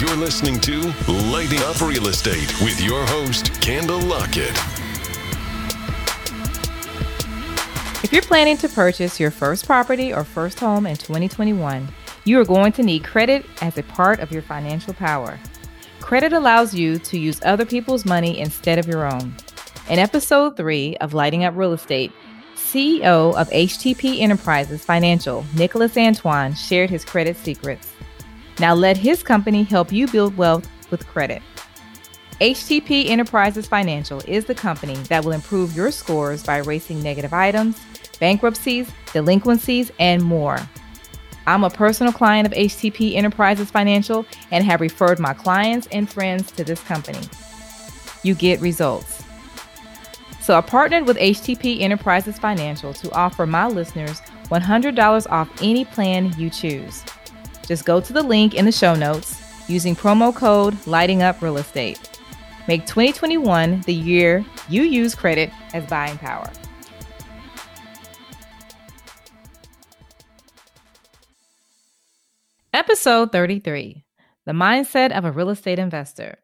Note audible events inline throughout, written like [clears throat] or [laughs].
You're listening to Lighting Up Real Estate with your host, Candle Lockett. If you're planning to purchase your first property or first home in 2021, you are going to need credit as a part of your financial power. Credit allows you to use other people's money instead of your own. In episode 3 of Lighting Up Real Estate, CEO of HTP Enterprises Financial, Nicholas Antoine, shared his credit secrets. Now let his company help you build wealth with credit. HTP Enterprises Financial is the company that will improve your scores by erasing negative items, bankruptcies, delinquencies, and more. I'm a personal client of HTP Enterprises Financial and have referred my clients and friends to this company. You get results. So I partnered with HTP Enterprises Financial to offer my listeners $100 off any plan you choose. Just go to the link in the show notes using promo code Lighting Up Real Estate. Make 2021 the year you use credit as buying power. Episode 33 The Mindset of a Real Estate Investor.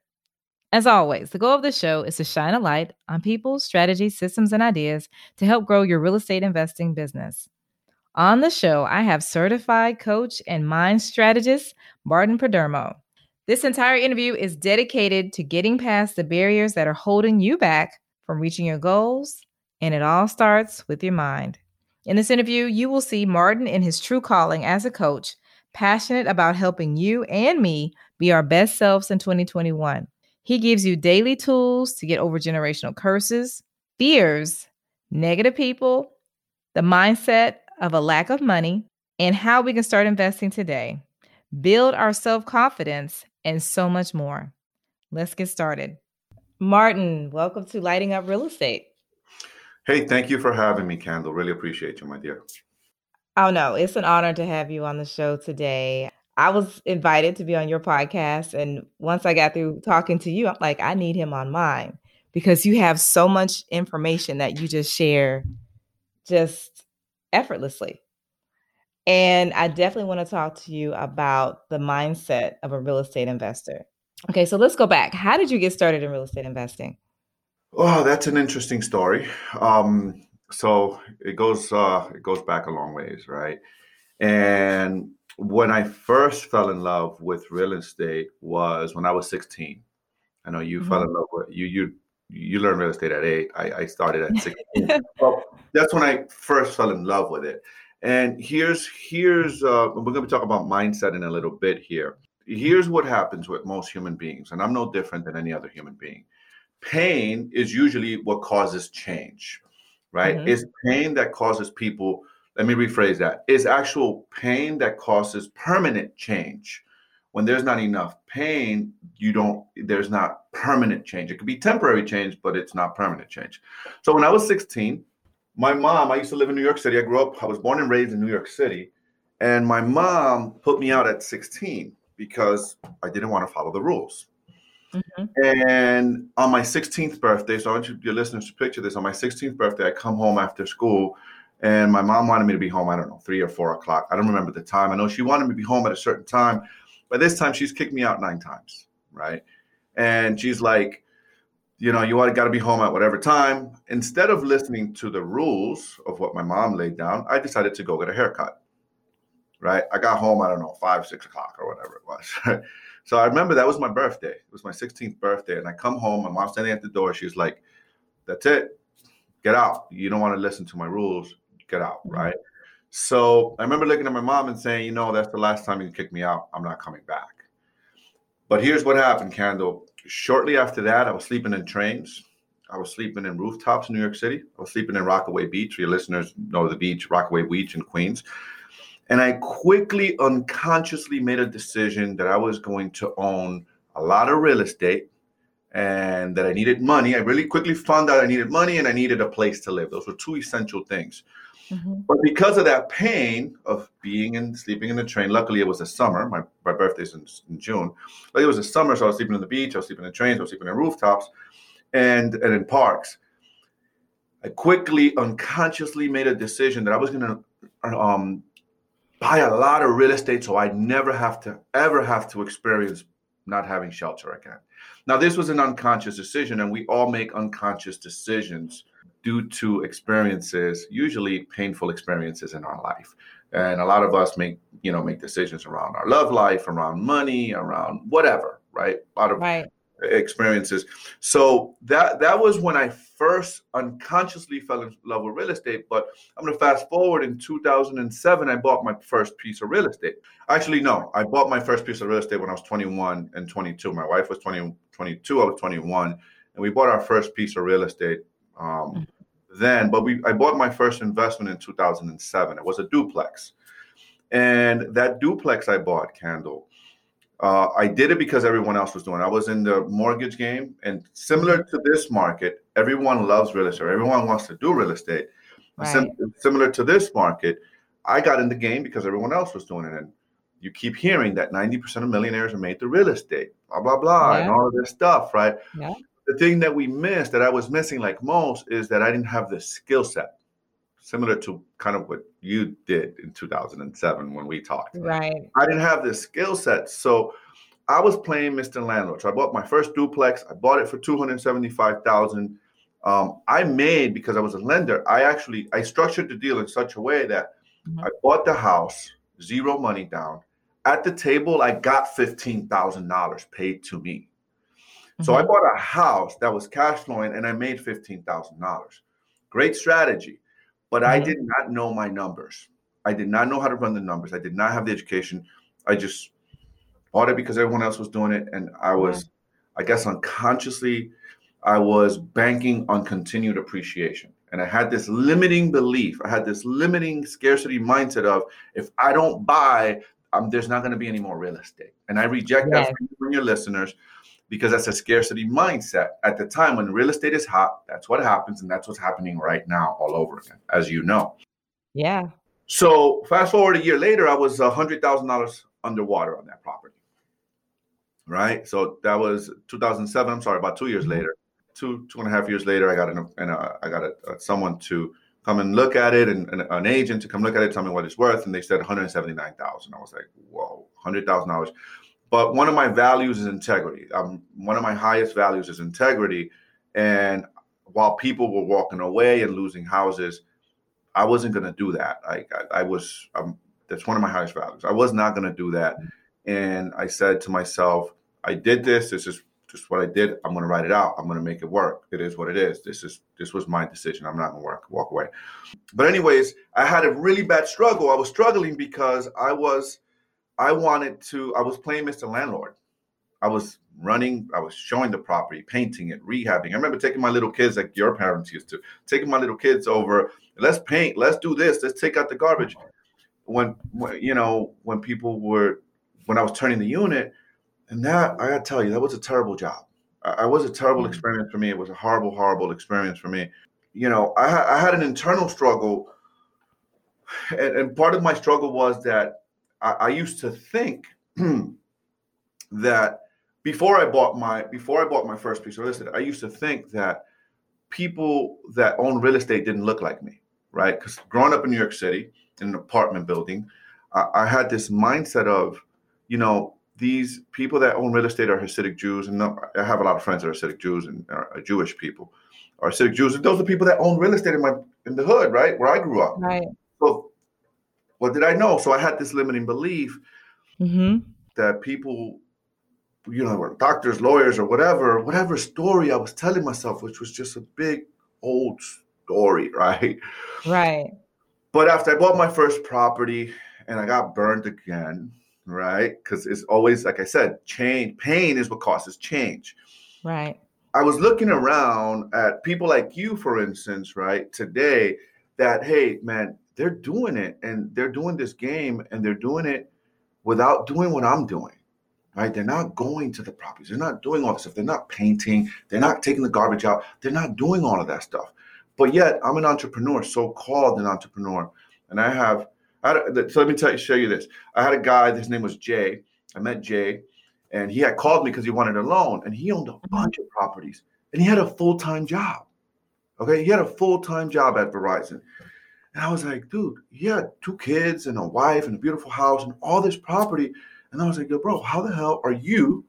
As always, the goal of the show is to shine a light on people, strategies, systems, and ideas to help grow your real estate investing business. On the show, I have certified coach and mind strategist Martin Perdermo. This entire interview is dedicated to getting past the barriers that are holding you back from reaching your goals, and it all starts with your mind. In this interview, you will see Martin in his true calling as a coach, passionate about helping you and me be our best selves in 2021. He gives you daily tools to get over generational curses, fears, negative people, the mindset of a lack of money, and how we can start investing today, build our self confidence, and so much more. Let's get started. Martin, welcome to Lighting Up Real Estate. Hey, thank you for having me, Candle. Really appreciate you, my dear. Oh, no, it's an honor to have you on the show today. I was invited to be on your podcast. And once I got through talking to you, I'm like, I need him on mine because you have so much information that you just share just effortlessly. And I definitely want to talk to you about the mindset of a real estate investor. Okay, so let's go back. How did you get started in real estate investing? Oh, that's an interesting story. Um, so it goes uh, it goes back a long ways, right? And when I first fell in love with real estate was when I was 16. I know you mm-hmm. fell in love with you you you learned real estate at eight. I, I started at 16. [laughs] well, that's when I first fell in love with it. And here's here's uh, we're going to be talking about mindset in a little bit here. Here's what happens with most human beings, and I'm no different than any other human being. Pain is usually what causes change, right? Mm-hmm. It's pain that causes people. Let me rephrase that. It's actual pain that causes permanent change. When there's not enough pain, you don't. There's not permanent change. It could be temporary change, but it's not permanent change. So when I was 16 my mom, I used to live in New York City. I grew up, I was born and raised in New York City. And my mom put me out at 16 because I didn't want to follow the rules. Mm-hmm. And on my 16th birthday, so I want you, your listeners to picture this. On my 16th birthday, I come home after school, and my mom wanted me to be home. I don't know, three or four o'clock. I don't remember the time. I know she wanted me to be home at a certain time. By this time, she's kicked me out nine times, right? And she's like, you know, you got to be home at whatever time. Instead of listening to the rules of what my mom laid down, I decided to go get a haircut. Right. I got home, I don't know, five, six o'clock or whatever it was. [laughs] so I remember that was my birthday. It was my 16th birthday. And I come home, my mom's standing at the door. She's like, that's it. Get out. You don't want to listen to my rules. Get out. Mm-hmm. Right. So I remember looking at my mom and saying, you know, that's the last time you kick me out. I'm not coming back. But here's what happened, Candle shortly after that, I was sleeping in trains. I was sleeping in rooftops in New York City. I was sleeping in Rockaway Beach. Your listeners know the beach, Rockaway Beach in Queens. And I quickly, unconsciously made a decision that I was going to own a lot of real estate and that I needed money. I really quickly found out I needed money and I needed a place to live. Those were two essential things. Mm-hmm. But because of that pain of being and sleeping in the train, luckily it was a summer. My, my birthday's in, in June. But it was a summer, so I was sleeping on the beach, I was sleeping in trains, I was sleeping in rooftops and, and in parks. I quickly, unconsciously made a decision that I was going to um, buy a lot of real estate so I never have to ever have to experience not having shelter again. Now, this was an unconscious decision, and we all make unconscious decisions due to experiences, usually painful experiences in our life. And a lot of us make, you know, make decisions around our love life, around money, around whatever, right? A lot of right experiences. So that that was when I first unconsciously fell in love with real estate. But I'm gonna fast forward in 2007, I bought my first piece of real estate. Actually, no, I bought my first piece of real estate when I was 21 and 22. My wife was 20, 22, I was 21, and we bought our first piece of real estate um, mm-hmm. Then. But we I bought my first investment in 2007. It was a duplex, and that duplex I bought, Candle uh, I did it because everyone else was doing it. I was in the mortgage game, and similar to this market, everyone loves real estate. Everyone wants to do real estate. Right. Sim- similar to this market, I got in the game because everyone else was doing it. And you keep hearing that 90% of millionaires are made through real estate, blah, blah, blah, yeah. and all of this stuff, right? Yeah. The thing that we missed, that I was missing like most, is that I didn't have the skill set similar to kind of what you did in 2007 when we talked. Right. I didn't have the skill set. So I was playing Mr. Landlord. So I bought my first duplex. I bought it for 275,000. Um, I made because I was a lender. I actually I structured the deal in such a way that mm-hmm. I bought the house, zero money down. At the table, I got fifteen thousand dollars paid to me. Mm-hmm. So I mm-hmm. bought a house that was cash flowing, and I made fifteen thousand dollars. Great strategy. But mm-hmm. I did not know my numbers. I did not know how to run the numbers. I did not have the education. I just bought it because everyone else was doing it. And I was, I guess, unconsciously, I was banking on continued appreciation. And I had this limiting belief. I had this limiting scarcity mindset of if I don't buy, um, there's not going to be any more real estate. And I reject yes. that from your listeners because that's a scarcity mindset. At the time when real estate is hot, that's what happens, and that's what's happening right now all over again, as you know. Yeah. So fast forward a year later, I was a hundred thousand dollars underwater on that property. Right. So that was 2007. I'm sorry, about two years mm-hmm. later, two two and a half years later, I got an, an uh, I got a, uh, someone to come and look at it, and, and, an agent to come look at it, tell me what it's worth, and they said 179,000. I was like, whoa, hundred thousand dollars. But one of my values is integrity. Um, one of my highest values is integrity. And while people were walking away and losing houses, I wasn't going to do that. I, I, I was, um, that's one of my highest values. I was not going to do that. And I said to myself, I did this. This is just what I did. I'm going to write it out. I'm going to make it work. It is what it is. This is, this was my decision. I'm not going to work, walk away. But anyways, I had a really bad struggle. I was struggling because I was, I wanted to, I was playing Mr. Landlord. I was running, I was showing the property, painting it, rehabbing. I remember taking my little kids, like your parents used to, taking my little kids over, let's paint, let's do this, let's take out the garbage. When, when you know, when people were, when I was turning the unit, and that, I gotta tell you, that was a terrible job. I, I was a terrible mm-hmm. experience for me. It was a horrible, horrible experience for me. You know, I, I had an internal struggle. And, and part of my struggle was that I, I used to think [clears throat] that before I bought my before I bought my first piece of real estate, I used to think that people that own real estate didn't look like me, right? Because growing up in New York City in an apartment building, I, I, had this mindset of, you know, these people that own real estate are Hasidic Jews, and I have a lot of friends that are Hasidic Jews and are Jewish people, are Hasidic Jews, and those are people that own real estate in my in the hood, right, where I grew up. Right. What did I know? So I had this limiting belief mm-hmm. that people, you know, doctors, lawyers, or whatever, whatever story I was telling myself, which was just a big old story, [laughs] right? Right. But after I bought my first property and I got burned again, right? Because it's always, like I said, change, pain is what causes change. Right. I was looking around at people like you, for instance, right, today that, hey, man, they're doing it and they're doing this game and they're doing it without doing what I'm doing. Right? They're not going to the properties. They're not doing all this stuff. They're not painting. They're not taking the garbage out. They're not doing all of that stuff. But yet, I'm an entrepreneur, so-called an entrepreneur, and I have. I had, so let me tell you, show you this. I had a guy. His name was Jay. I met Jay, and he had called me because he wanted a loan, and he owned a mm-hmm. bunch of properties, and he had a full-time job. Okay, he had a full-time job at Verizon. And I was like, dude, he had two kids and a wife and a beautiful house and all this property. And I was like, yo, bro, how the hell are you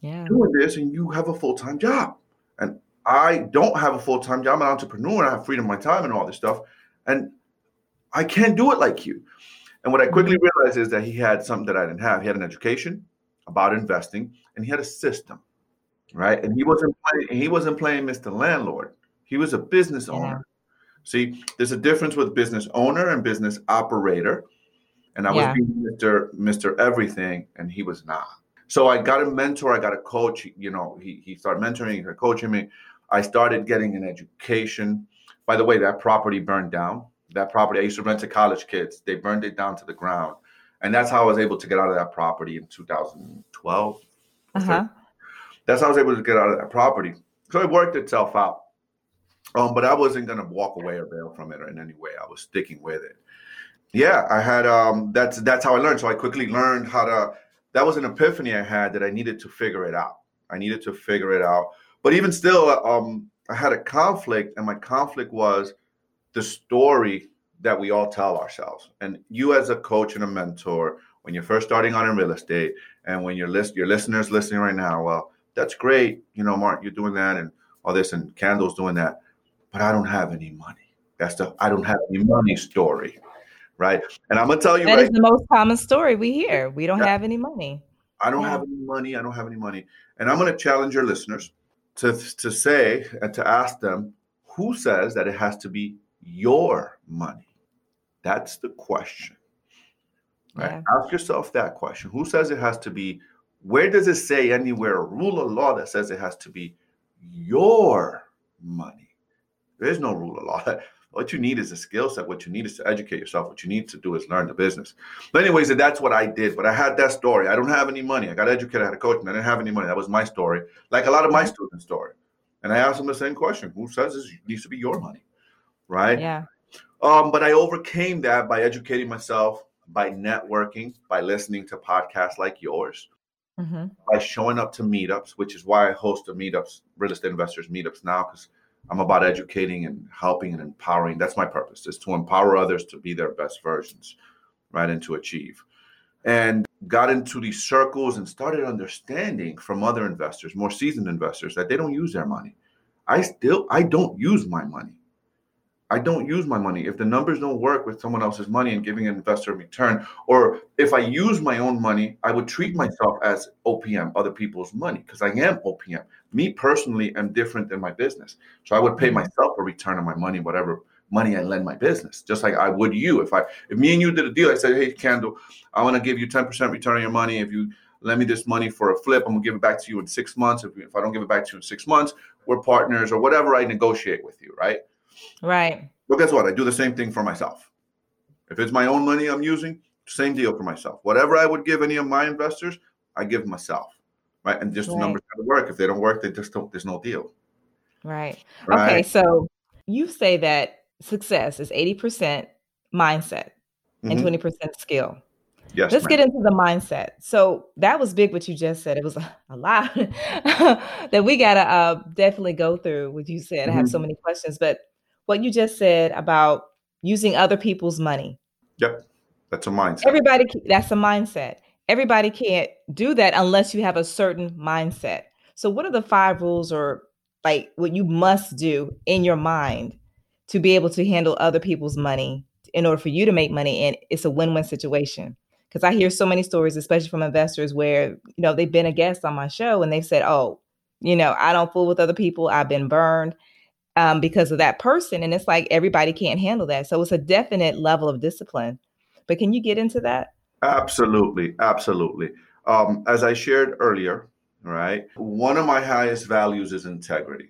yeah. doing this and you have a full-time job. And I don't have a full-time job. I'm an entrepreneur. and I have freedom of my time and all this stuff. And I can't do it like you. And what I quickly Mm-hmm. realized is that he had something that I didn't have. He had an education about investing and he had a system, right? And he wasn't playing, he wasn't playing Mr. Landlord. He was a business Yeah. owner. See, there's a difference with business owner and business operator. And I Yeah. was being Mr. Mr. Everything, and he was not. So I got a mentor, I got a coach. You know, he he started mentoring, he started coaching me. I started getting an education. By the way, that property burned down. That property I used to rent to college kids. They burned it down to the ground, and that's how I was able to get out of that property in 2012. Uh-huh. That's how I was able to get out of that property. So it worked itself out. Um, but I wasn't gonna walk away or bail from it in any way. I was sticking with it. Yeah, I had um that's that's how I learned. So I quickly learned how to that was an epiphany I had that I needed to figure it out. I needed to figure it out. But even still, um, I had a conflict, and my conflict was the story that we all tell ourselves. And you, as a coach and a mentor, when you're first starting out in real estate, and when your list your listeners listening right now, well, that's great. You know, Mark, you're doing that, and all this, and Candle's doing that. But I don't have any money. That's the I don't have any money story, right? And I'm gonna tell you That right is the most common story we hear. We don't have any money. I don't have mm. any money. I don't have any money. And I'm going to challenge your listeners to, to say and to ask them who says that it has to be your money? That's the question. Right? Yeah. Ask yourself that question. Who says it has to be? Where does it say anywhere, a rule of law that says it has to be your money? There is no rule of law. [laughs] What you need is a skill set. What you need is to educate yourself. What you need to do is learn the business. But anyways, that's what I did. But I had that story. I don't have any money. I got educated. I had a coach, and I didn't have any money. That was my story, like a lot of my students' story. And I asked them the same question: Who says this needs to be your money, right? Yeah. Um, but I overcame that by educating myself, by networking, by listening to podcasts like yours, hmm by showing up to meetups, which is why I host the meetups, real estate investors meetups now, because I'm about educating and helping and empowering. That's my purpose, is to empower others to be their best versions, right, and to achieve. And got into these circles and started understanding from other investors, more seasoned investors, that they don't use their money. I still, I don't use my money. I don't use my money. If the numbers don't work with someone else's money and giving an investor a return, or if I use my own money, I would treat myself as OPM, other people's money, because I am OPM. Me personally am different than my business. So I would pay hmm. myself a return on my money, whatever money I lend my business, just like I would you. If I if me and you did a deal, I said, Hey, Candle, I want to give you 10% return on your money. If you lend me this money for a flip, I'm gonna give it back to you in six months. If, if I don't give it back to you in six months, we're partners or whatever I negotiate with you, right? Right. Well, guess what? I do the same thing for myself. If it's my own money I'm using, same deal for myself. Whatever I would give any of my investors, I give myself. Right. And just the numbers gotta work. If they don't work, they just don't there's no deal. Right. Right. Okay. So you say that success is 80% mindset and Mhm. 20% skill. Yes. Let's ma'am. get into the mindset. So that was big what you just said. It was a, [laughs] a lot [laughs] that we got to uh, definitely go through what you said. I have so many questions, but what you just said about using other people's money. Yep. That's a mindset. Everybody, that's a mindset. Everybody can't do that unless you have a certain mindset. So, what are the five rules or like what you must do in your mind to be able to handle other people's money in order for you to make money? And it's a win win situation. Because I hear so many stories, especially from investors, where, you know, they've been a guest on my show and they've said, oh, you know, I don't fool with other people. I've been burned um, because of that person. And it's like everybody can't handle that. So, it's a definite level of discipline. But can you get into that? Absolutely, absolutely. Um, as I shared earlier, right, one of my highest values is integrity.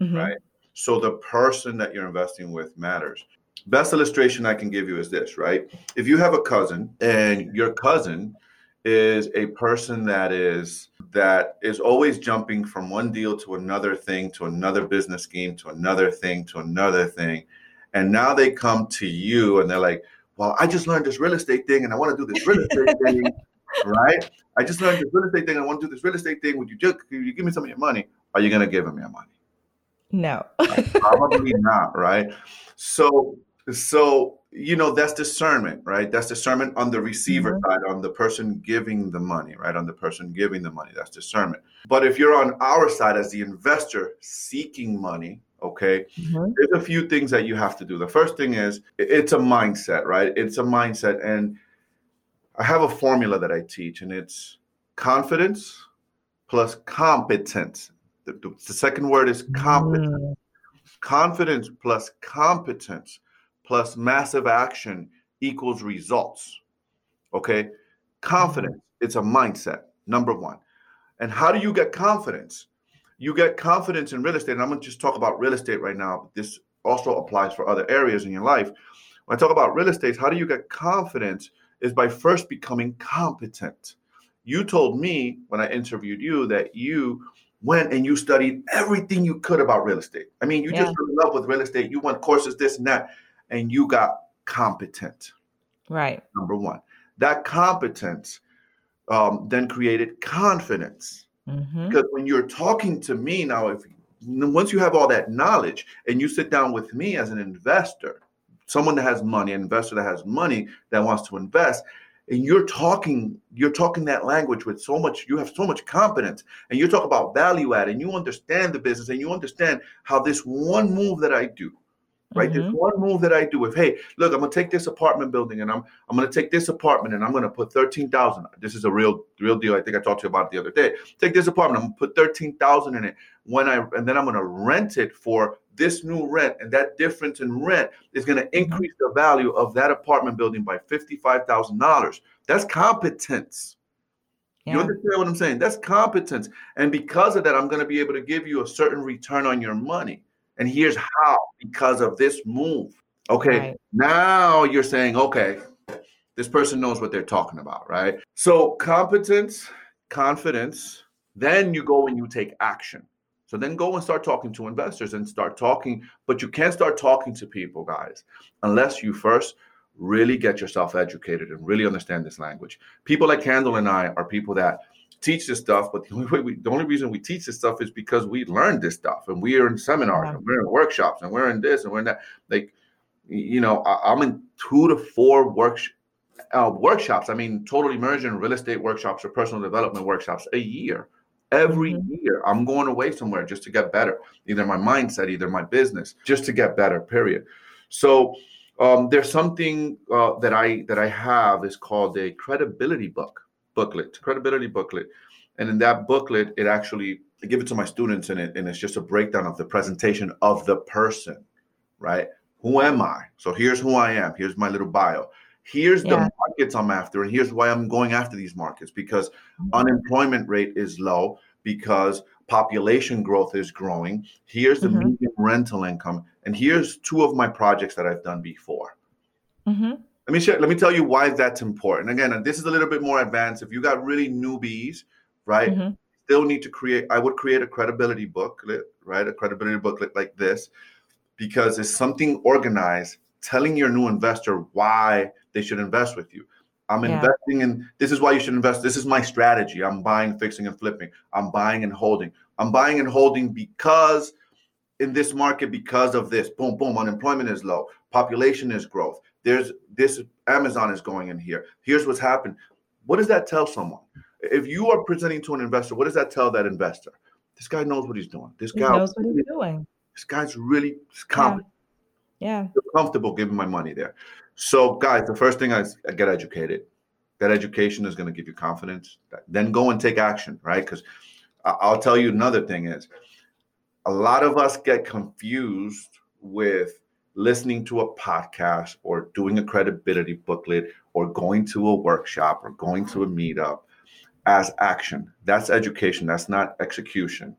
Mhm. Right. So the person that you're investing with matters. Best illustration I can give you is this, right? If you have a cousin and your cousin is a person that is that is always jumping from one deal to another thing to another business scheme to another thing to another thing. And now they come to you and they're like well i just learned this real estate thing and i want to do this real estate [laughs] thing right? I just learned this real estate thing i want to do this real estate thing. Would you just you give me some of your money? Are you going to give them your money? No. probably not right? So so you know that's discernment right? That's discernment on the receiver Mhm. side on the person giving the money right? On the person giving the money that's discernment. But if you're on our side as the investor seeking money okay Mhm. there's a few things that you have to do. The first thing is it's a mindset right? It's a mindset and i have a formula that i teach and it's confidence plus competence. The, the, the second word is competence. Mm. confidence plus competence plus massive action equals results. Okay. Confidence, it's a mindset, number one. And how do you get confidence? You get confidence in real estate. And I'm going to just talk about real estate right now. This also applies for other areas in your life. When I talk about real estate, how do you get confidence? Is by first becoming competent. You told me when I interviewed you that you went and you studied everything you could about real estate. I mean, you Yeah. just fell in love with real estate. You went courses, this and that, and you got competent. Right. Number one, that competence um, then created confidence hmm because when you're talking to me now, if once you have all that knowledge and you sit down with me as an investor, someone that has money, an investor that has money that wants to invest, and you're talking, you're talking that language with so much, you have so much confidence, and you talk about value add, and you understand the business, and you understand how this one move that I do, right? This Mhm. one move that I do with, hey, look, I'm gonna take this apartment building, and I'm I'm gonna take this apartment, and I'm gonna put thirteen thousand. This is a real real deal. I think I talked to you about it the other day. Take this apartment, I'm gonna put thirteen thousand in it. When I and then I'm gonna rent it for this new rent, and that difference in rent is gonna increase the value of that apartment building by fifty-five thousand dollars. That's competence. You understand what I'm saying? That's competence. And because of that, I'm going to be able to give you a certain return on your money. And here's how because of this move. Okay. Right. Now you're saying, okay, this person knows what they're talking about, right? So, competence, confidence, then you go and you take action. So, then go and start talking to investors and start talking, but you can't start talking to people, guys, unless you first really get yourself educated and really understand this language. People like Candle and I are people that teach this stuff, but the only way we, the only reason we teach this stuff is because we learned this stuff and we are in seminars Yeah. and we're in workshops and we're in this and we're in that. Like, you know, I, I'm in two to four work, uh, workshops. I mean, total immersion real estate workshops or personal development workshops a year. Every Mhm. year, I'm going away somewhere just to get better, either my mindset, either my business, just to get better. Period. So um, there's something uh, that I that I have is called a credibility book booklet, credibility booklet, and in that booklet, it actually I give it to my students, and it and it's just a breakdown of the presentation of the person, right? Who am I? So here's who I am. Here's my little bio. Here's the markets I'm after, and here's why I'm going after these markets because unemployment rate is low because population growth is growing. Here's the Mhm. median rental income, and here's two of my projects that I've done before. hmm Let me share, let me tell you why that's important. Again, this is a little bit more advanced. If you got really newbies, right, hmm still need to create. I would create a credibility booklet, right, a credibility booklet like this, because it's something organized, telling your new investor why they should invest with you. I'm Yeah. investing in. This is why you should invest. This is my strategy. I'm buying, fixing, and flipping. I'm buying and holding. I'm buying and holding because in this market because of this. Boom, boom. Unemployment is low. Population is growth. There's this. Amazon is going in here. Here's what's happened. What does that tell someone? If you are presenting to an investor, what does that tell that investor? This guy knows what he's doing. This He guy, knows what he's doing. this guy's really competent. Yeah. feel comfortable giving my money there. So, guys, the first thing is I get educated. That education is going to give you confidence. Then go and take action, right? Because I'll tell you another thing is a lot of us get confused with listening to a podcast or doing a credibility booklet or going to a workshop or going to a meetup as action. That's education. That's not execution,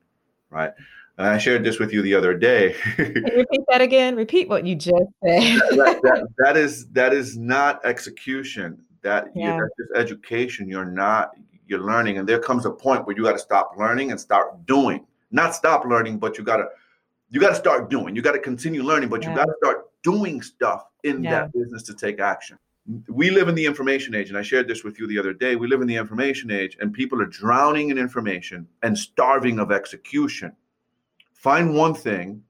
right? And I shared this with you the other day. [laughs] Repeat that again? Repeat what you just said. [laughs] that, that, that is that is not execution. That you Yeah. that's just education. You're not you're learning, and there comes a point where you got to stop learning and start doing. Not stop learning, but you gotta you gotta start doing. You gotta continue learning, but you gotta start doing stuff in Yeah. that business to take action. We live in the information age, and I shared this with you the other day. We live in the information age, and people are drowning in information and starving of execution. Find one thing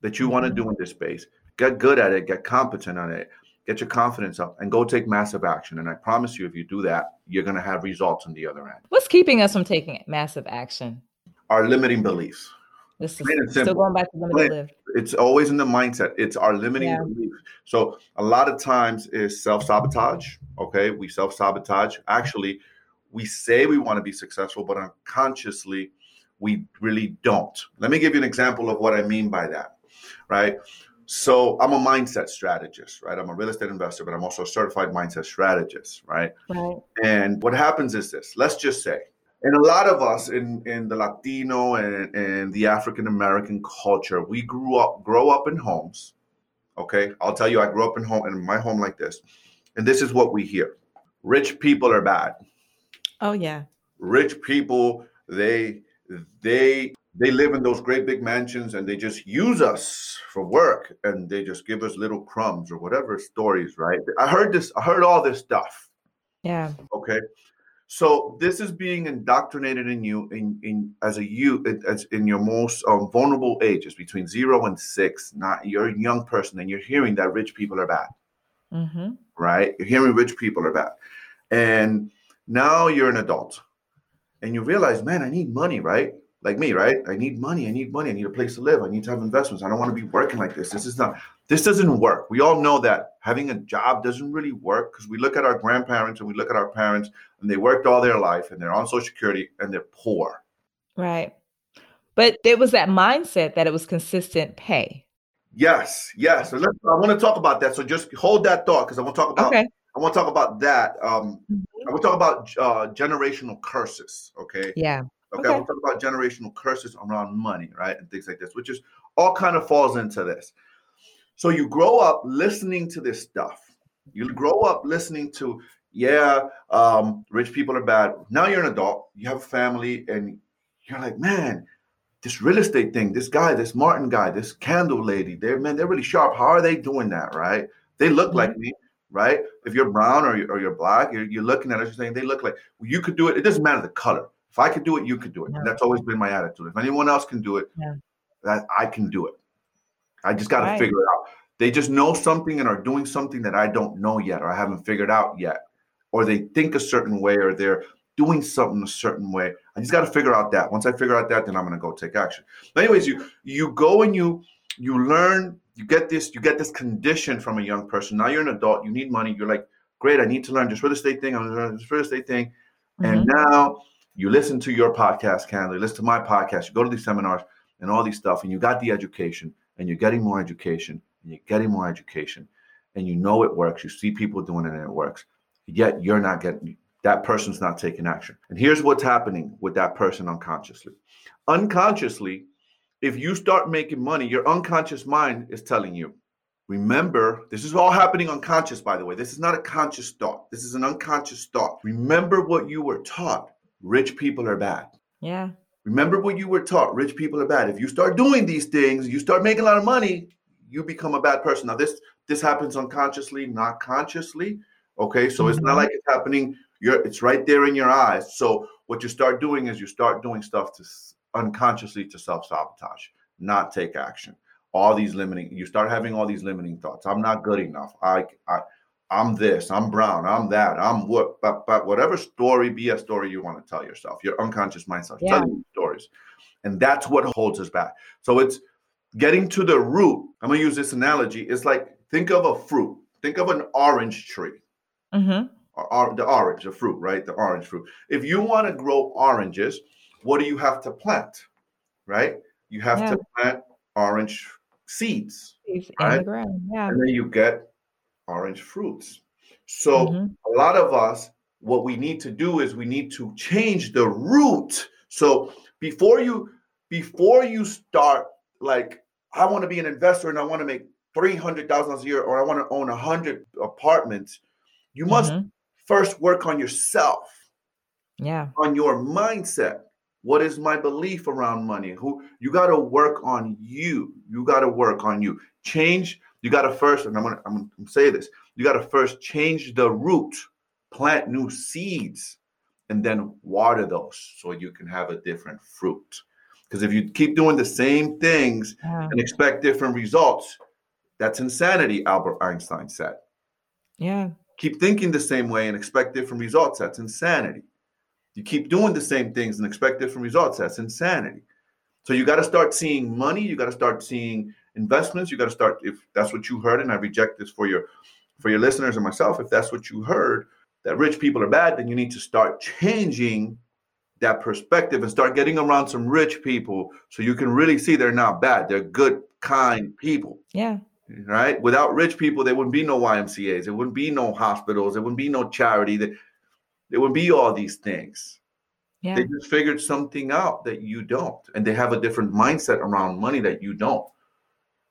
that you want to Mhm. do in this space. Get good at it. Get competent on it. get your confidence up, and go take massive action. And I promise you, if you do that, you're going to have results on the other end. What's keeping us from taking massive action? Our limiting beliefs. This is still going back to limiting beliefs. It's always in the mindset. It's our limiting yeah. beliefs. So a lot of times is self sabotage. Okay, we self sabotage. Actually, we say we want to be successful, but unconsciously we really don't. Let me give you an example of what I mean by that. Right. So I'm a mindset strategist, right? I'm a real estate investor, but I'm also a certified mindset strategist, right? Right. And what happens is this. Let's just say and a lot of us in in the Latino and, and the African American culture, we grew up grow up in homes. Okay, I'll tell you, I grew up in home in my home like this, and this is what we hear: rich people are bad. Oh yeah, rich people they they they live in those great big mansions and they just use us for work and they just give us little crumbs or whatever stories right? I heard this i heard all this stuff. Yeah. Okay so this is being indoctrinated in you in, in as a youth as in your most um, vulnerable ages between zero and six. Not you're a young person and you're hearing that rich people are bad, mm-hmm. right? You're hearing rich people are bad, and now you're an adult, and you realize, man, I need money, right? Like me, right? I need money. I need money. I need a place to live. I need to have investments. I don't want to be working like this. This is not this doesn't work. We all know that having a job doesn't really work because we look at our grandparents and we look at our parents and they worked all their life and they're on Social Security and they're poor. Right. But there was that mindset that it was consistent pay. Yes, yes. So let's, I want to talk about that. So just hold that thought because I want to talk about. Okay. I want to talk about that. Um, mm-hmm. I want to talk about uh, generational curses. Okay. Yeah. Okay. okay. To talk about generational curses around money, right, and things like this, which is all kind of falls into this. So you grow up listening to this stuff. You grow up listening to, yeah, um, rich people are bad. Now you're an adult, you have a family, and you're like, man, this real estate thing, this guy, this Martin guy, this candle lady, they're man, they're really sharp. How are they doing that? Right? They look like mm-hmm. me, right? If you're brown or you're, or you're black, you're, you're looking at it, you're saying they look like well, you could do it. It doesn't matter the color. If I could do it, you could do it. Yeah. That's always been my attitude. If anyone else can do it, yeah. that I can do it. I just got to right. figure it out. They just know something and are doing something that I don't know yet or I haven't figured out yet. Or they think a certain way or they're doing something a certain way. I just got to figure out that. Once I figure out that, then I'm going to go take action. But anyways, you you go and you you learn, you get this, you get this condition from a young person. Now you're an adult, you need money. You're like, great, I need to learn this real estate thing. I'm going to learn this real estate thing. Mm-hmm. And now you listen to your podcast, Candy, listen to my podcast, you go to these seminars and all these stuff, and you got the education and you're getting more education and you're getting more education and you know it works. You see people doing it and it works. Yet you're not getting that person's not taking action. And here's what's happening with that person unconsciously. Unconsciously, if you start making money, your unconscious mind is telling you, remember, this is all happening unconscious, by the way. This is not a conscious thought. This is an unconscious thought. Remember what you were taught. Rich people are bad. Yeah. Remember what you were taught. Rich people are bad. If you start doing these things, you start making a lot of money, you become a bad person. Now this this happens unconsciously, not consciously. Okay, so mm-hmm. it's not mm-hmm. like it's happening. You're it's right there in your eyes. So what you start doing is you start doing stuff to unconsciously to self sabotage, not take action. All these limiting, you start having all these limiting thoughts. I'm not good enough. I I I'm this, I'm brown, I'm that, I'm what, but, but whatever story, be a story you want to tell yourself, your unconscious mind starts yeah. telling you stories. And that's what holds us back. So it's getting to the root, I'm gonna use this analogy. It's like think of a fruit. Think of an orange tree. Mm-hmm. Or, or, the orange, the fruit, right? The orange fruit. If you want to grow oranges, what do you have to plant? Right? You have yeah. to plant orange seeds. Right? in the ground. Yeah. And then you get orange fruits. So mm-hmm. a lot of us, what we need to do is we need to change the root. So before you before you start like I want to be an investor and I want to make three hundred thousand dollars a year, or I want to own a hundred apartments, you must mm-hmm. first work on yourself. Yeah. On your mindset. What is my belief around money? Who you got to work on you. You got to work on you. Change. You got to first, and I'm gonna, I'm gonna say this. You got to first change the root, plant new seeds, and then water those so you can have a different fruit. Because if you keep doing the same things yeah. and expect different results, that's insanity, Albert Einstein said. Yeah. Keep thinking the same way and expect different results. That's insanity. You keep doing the same things and expect different results. That's insanity. So you got to start seeing money. You got to start seeing investments. You got to start if that's what you heard, and I reject this for your for your listeners and myself. If that's what you heard, that rich people are bad, then you need to start changing that perspective and start getting around some rich people so you can really see they're not bad. They're good, kind people. Yeah. Right? Without rich people, there wouldn't be no YMCAs, there wouldn't be no hospitals, there wouldn't be no charity, there, there would be all these things. Yeah. They just figured something out that you don't. And they have a different mindset around money that you don't.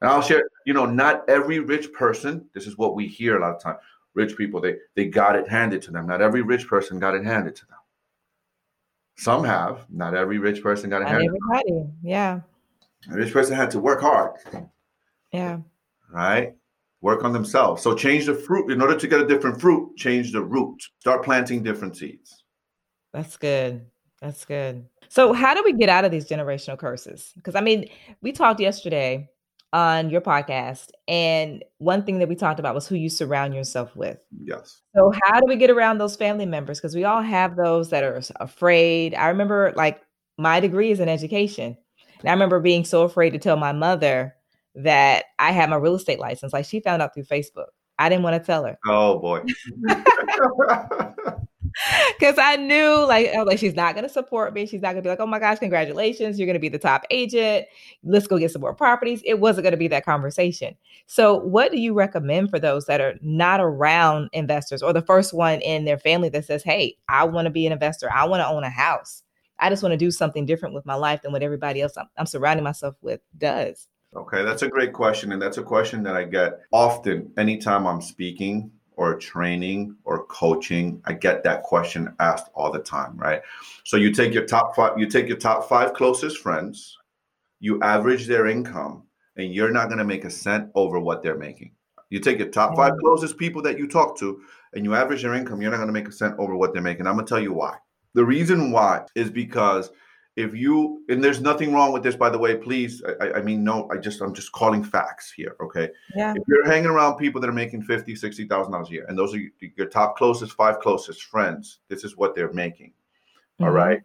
And I'll share, you know, not every rich person, this is what we hear a lot of time. Rich people, they they got it handed to them. Not every rich person got it handed to them. Some have. Not every rich person got it Not handed. everybody. Yeah. A rich person had to work hard, Yeah. right? Work on themselves. So change the fruit. In order to get a different fruit, change the root. Start planting different seeds. That's good. That's good. So, how do we get out of these generational curses? Because I mean, we talked yesterday on your podcast, and one thing that we talked about was who you surround yourself with. Yes. So, how do we get around those family members? Because we all have those that are afraid. I remember, like, my degree is in education, and I remember being so afraid to tell my mother that I had my real estate license. Like, she found out through Facebook. I didn't want to tell her. Oh boy. [laughs] [laughs] [laughs] [laughs] Because I knew, like, I was like, she's not going to support me. She's not going to be like, oh my gosh, congratulations. You're going to be the top agent. Let's go get some more properties. It wasn't going to be that conversation. So, what do you recommend for those that are not around investors or the first one in their family that says, hey, I want to be an investor. I want to own a house. I just want to do something different with my life than what everybody else I'm, I'm surrounding myself with does. Okay, that's a great question. And that's a question that I get often anytime I'm speaking or training or coaching. I get that question asked all the time, right? So you take your top five, you take your top five closest friends, you average their income, and you're not going to make a cent over what they're making. You take your top five mm. closest people that you talk to, and you average their income, you're not going to make a cent over what they're making. I'm going to tell you why. The reason why is because if you and there's nothing wrong with this by the way please I- I, mean no i just i'm just calling facts here okay Yeah. if you're hanging around people that are making 50 60 thousand dollars a year and those are your, top closest five closest friends this is what they're making all Mhm. right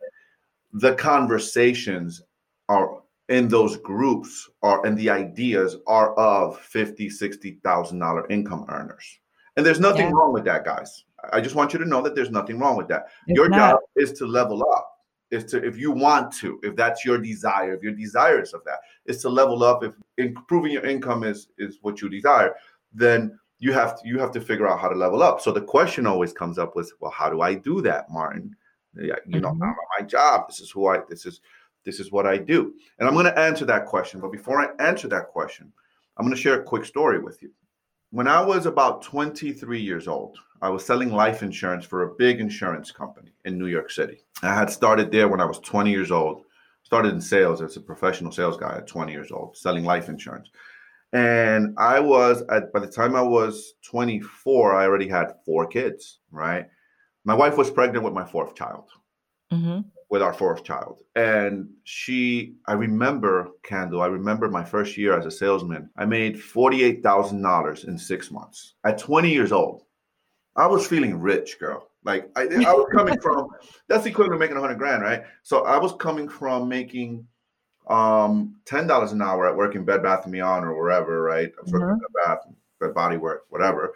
the conversations are in those groups are and the ideas are of 50 60 thousand dollar income earners and there's nothing Yeah. wrong with that guys i just want you to know that there's nothing wrong with that It's your not. job is to level up is to if you want to if that's your desire if you're desirous of that is to level up. If improving your income is is what you desire then you have to you have to figure out how to level up. So the question always comes up with well how do i do that martin? Yeah, you know Mhm. I'm my job. This is who i this is this is what i do. And i'm going to answer that question but before i answer that question i'm going to share a quick story with you when I was about 23 years old, I was selling life insurance for a big insurance company in New York City. I had started there when I was 20 years old, started in sales as a professional sales guy at 20 years old, selling life insurance. And I was at by the time I was 24, I already had four kids, right? My wife was pregnant with my fourth child Mhm. With our fourth child. And she, I remember, Candle, I remember my first year as a salesman, I made $48,000 in six months at 20 years old. I was feeling rich, girl. Like I, I was coming from, [laughs] that's equivalent to making 100 grand, right? So I was coming from making um $10 an hour at work in Bed Bath & Beyond or wherever, right? I was working Mhm. in Bed Bath, Bed Body Work, whatever,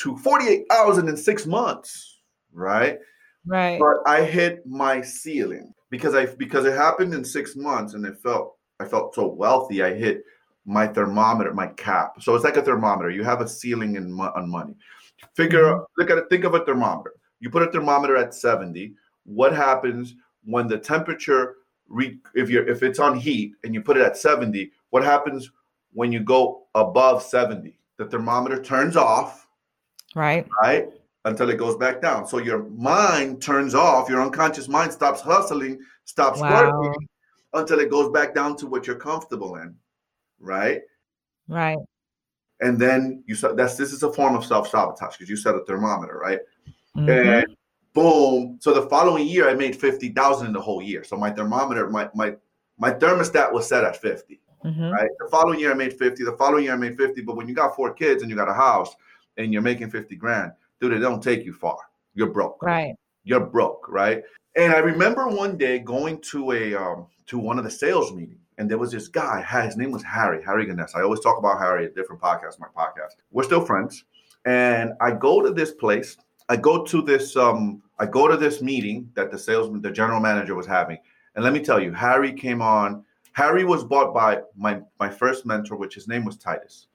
to 48,000 in six months, right? Right. but I hit my ceiling because I because it happened in six months and it felt I felt so wealthy. I hit my thermometer, my cap. So it's like a thermometer. You have a ceiling in on money. Figure mm-hmm. look at it. Think of a thermometer. You put a thermometer at seventy. What happens when the temperature re, if you're if it's on heat and you put it at seventy? What happens when you go above seventy? The thermometer turns off Right. right? Until it goes back down. So your mind turns off, your unconscious mind stops hustling, stops Wow. working until it goes back down to what you're comfortable in, right? Right. And then you said that's this is a form of self-sabotage because you set a thermometer, right? Mhm. And boom. So the following year I made 50,000 in the whole year. So my thermometer, my my my thermostat was set at 50. Mhm. right? The following year I made 50. The following year I made 50. But when you got four kids and you got a house, and you're making 50 grand, dude, it don't take you far. You're broke. Right. You're broke, right? And I remember one day going to a um, to one of the sales meetings, and there was this guy. His name was Harry, Harry Ganes. I always talk about Harry at different podcasts, my podcast. We're still friends. And I go to this place. I go to this um, I go to this meeting that the salesman, the general manager was having. And let me tell you, Harry came on. Harry was bought by my my first mentor, which his name was Titus.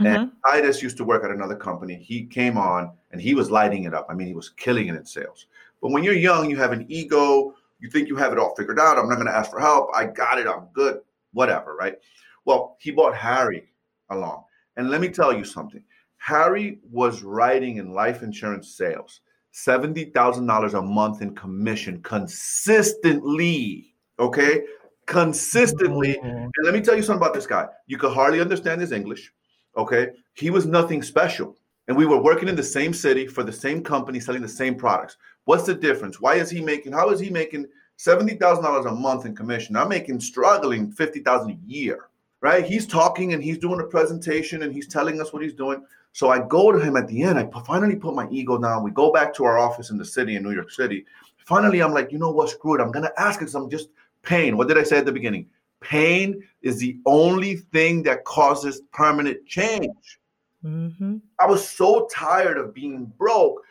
Mm-hmm. And Titus used to work at another company. He came on and he was lighting it up. I mean, he was killing it in sales. But when you're young, you have an ego. You think you have it all figured out. I'm not going to ask for help. I got it. I'm good. Whatever, right? Well, he brought Harry along. And let me tell you something. Harry was writing in life insurance sales $70,000 a month in commission consistently. Okay. Consistently. Mm-hmm. And let me tell you something about this guy. You could hardly understand his English. Okay. He was nothing special. And we were working in the same city for the same company, selling the same products. What's the difference? Why is he making, how is he making $70,000 a month in commission? I'm making struggling 50,000 a year, right? He's talking and he's doing a presentation and he's telling us what he's doing. So I go to him at the end. I finally put my ego down. We go back to our office in the city in New York City. Finally, I'm like, you know what? Screw it. I'm going to ask because I'm just pain. What did I say at the beginning? Pain is the only thing that causes permanent change. Mm-hmm. I was so tired of being broke